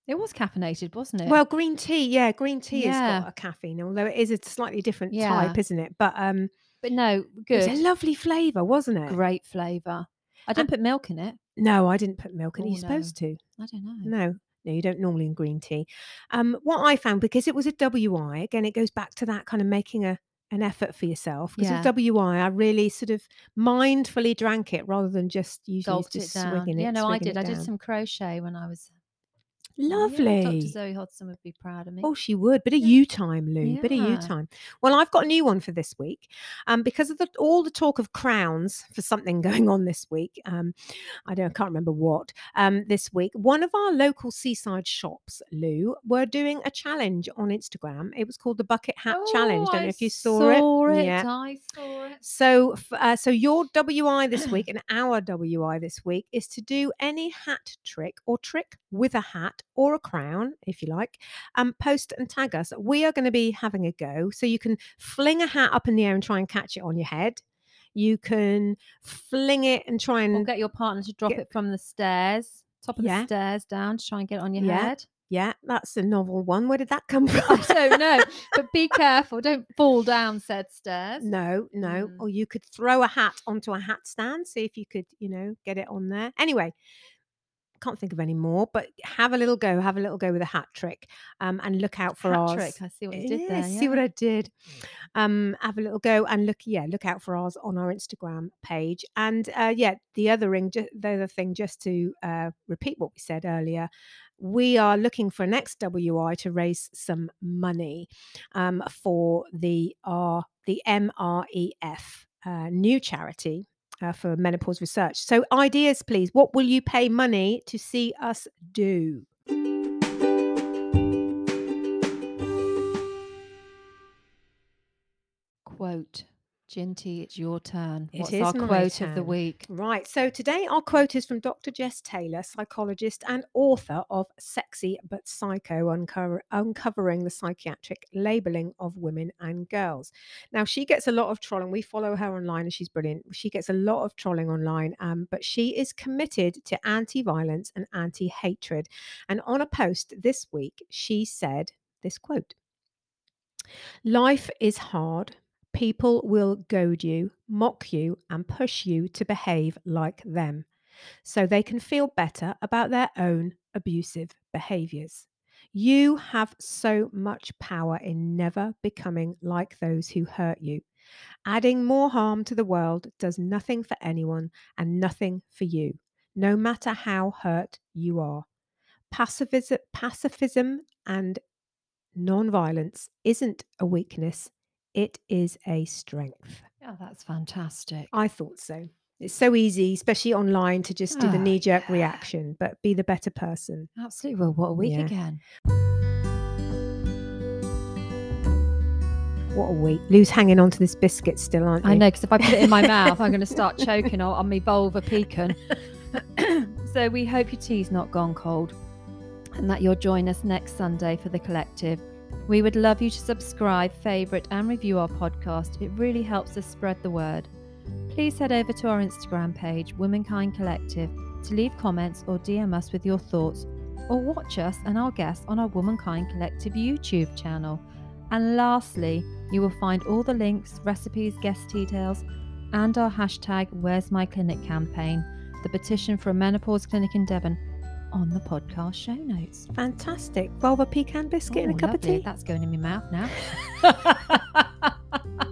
it was caffeinated, wasn't it? Well, green tea, yeah, green tea has Yeah. got a caffeine, although it is a slightly different Yeah. type, isn't it? But um, but no, it good. was a lovely flavour, wasn't it? Great flavour. I don't put milk in it. No, I didn't put milk in. Are Oh, you supposed to? I don't know. No, no, you don't normally in green tea. Um, what I found because it was a WI, again, it goes back to that kind of making a an effort for yourself. Because Yeah. WI, I really sort of mindfully drank it rather than just usually Gulped just it down. swinging it. Yeah, no, I did. I did some crochet when I was Oh, yeah, lovely. Dr. Zoe Hodson would be proud of me. Oh, she would. Bit of Yeah. you time, Lou. Bit of you time. Well, I've got a new one for this week. Um, because of the, all the talk of crowns for something going on this week. Um, I don't, I can't remember what. Um, this week, one of our local seaside shops, Lou, were doing a challenge on Instagram. It was called the Bucket Hat Challenge. Oh, Don't know if you saw, it. Yeah. I saw it. So, uh, so your WI this week and our WI this week is to do any hat trick or trick with a hat or a crown, if you like. Um, post and tag us. We are going to be having a go. So you can fling a hat up in the air and try and catch it on your head. You can fling it and try Or and get your partner to drop get- it from the stairs, top of Yeah. the stairs down to try and get it on your Yeah. head. yeah, that's a novel one. Where did that come from? I don't know, but be careful. Don't fall down said stairs. No, no. Mm. Or you could throw a hat onto a hat stand, see if you could, you know, get it on there. Anyway, can't think of any more, but have a little go, have a little go with a hat trick. Um, and look out for Hat ours. trick. I see what you did Yeah, there. See what. I did. Um, have a little go and look, yeah, look out for ours on our Instagram page. And uh, yeah, the other ring, ju- the other thing, just to uh, repeat what we said earlier, we are looking for an XWI to raise some money um, for the R the MREF uh, new charity. Uh, for menopause research. So, ideas, please. What will you pay money to see us do? Quote Ginty, it's your turn. It What's is our my quote of the turn. week? Right. So today our quote is from Dr. Jess Taylor, psychologist and author of Sexy but Psycho Uncover- Uncovering the Psychiatric Labeling of Women and Girls. Now, she gets a lot of trolling. We follow her online and she's brilliant. She gets a lot of trolling online, um, but she is committed to anti violence and anti hatred. And on a post this week, she said this quote Life is hard. People will goad you, mock you, and push you to behave like them so they can feel better about their own abusive behaviors. You have so much power in never becoming like those who hurt you. Adding more harm to the world does nothing for anyone and nothing for you, no matter how hurt you are. Pacifism, pacifism and non-violence isn't a weakness, it is a strength. Oh, that's fantastic. I thought so. It's so easy, especially online, to just do the ah, Oh, knee jerk yeah. reaction, but be the better person. Absolutely. Well, what a week Yeah. again. What a week. Lou's hanging on to this biscuit still, aren't you? I know, because if I put it in my mouth, I'm going to start choking on, on me vulva pecan. so we hope your tea's not gone cold and that you'll join us next Sunday for The Collective. We would love you to subscribe, favourite, and review our podcast. It really helps us spread the word. Please head over to our Instagram page, Womankind Collective, to leave comments or DM us with your thoughts, or watch us and our guests on our Womankind Collective YouTube channel. And lastly, you will find all the links, recipes, guest details, and our hashtag Where's My Clinic campaign, the petition for a menopause clinic in Devon, on the podcast show notes. Fantastic. Roll a pecan biscuit oh, and a cup lovely. of tea. That's going in my mouth now.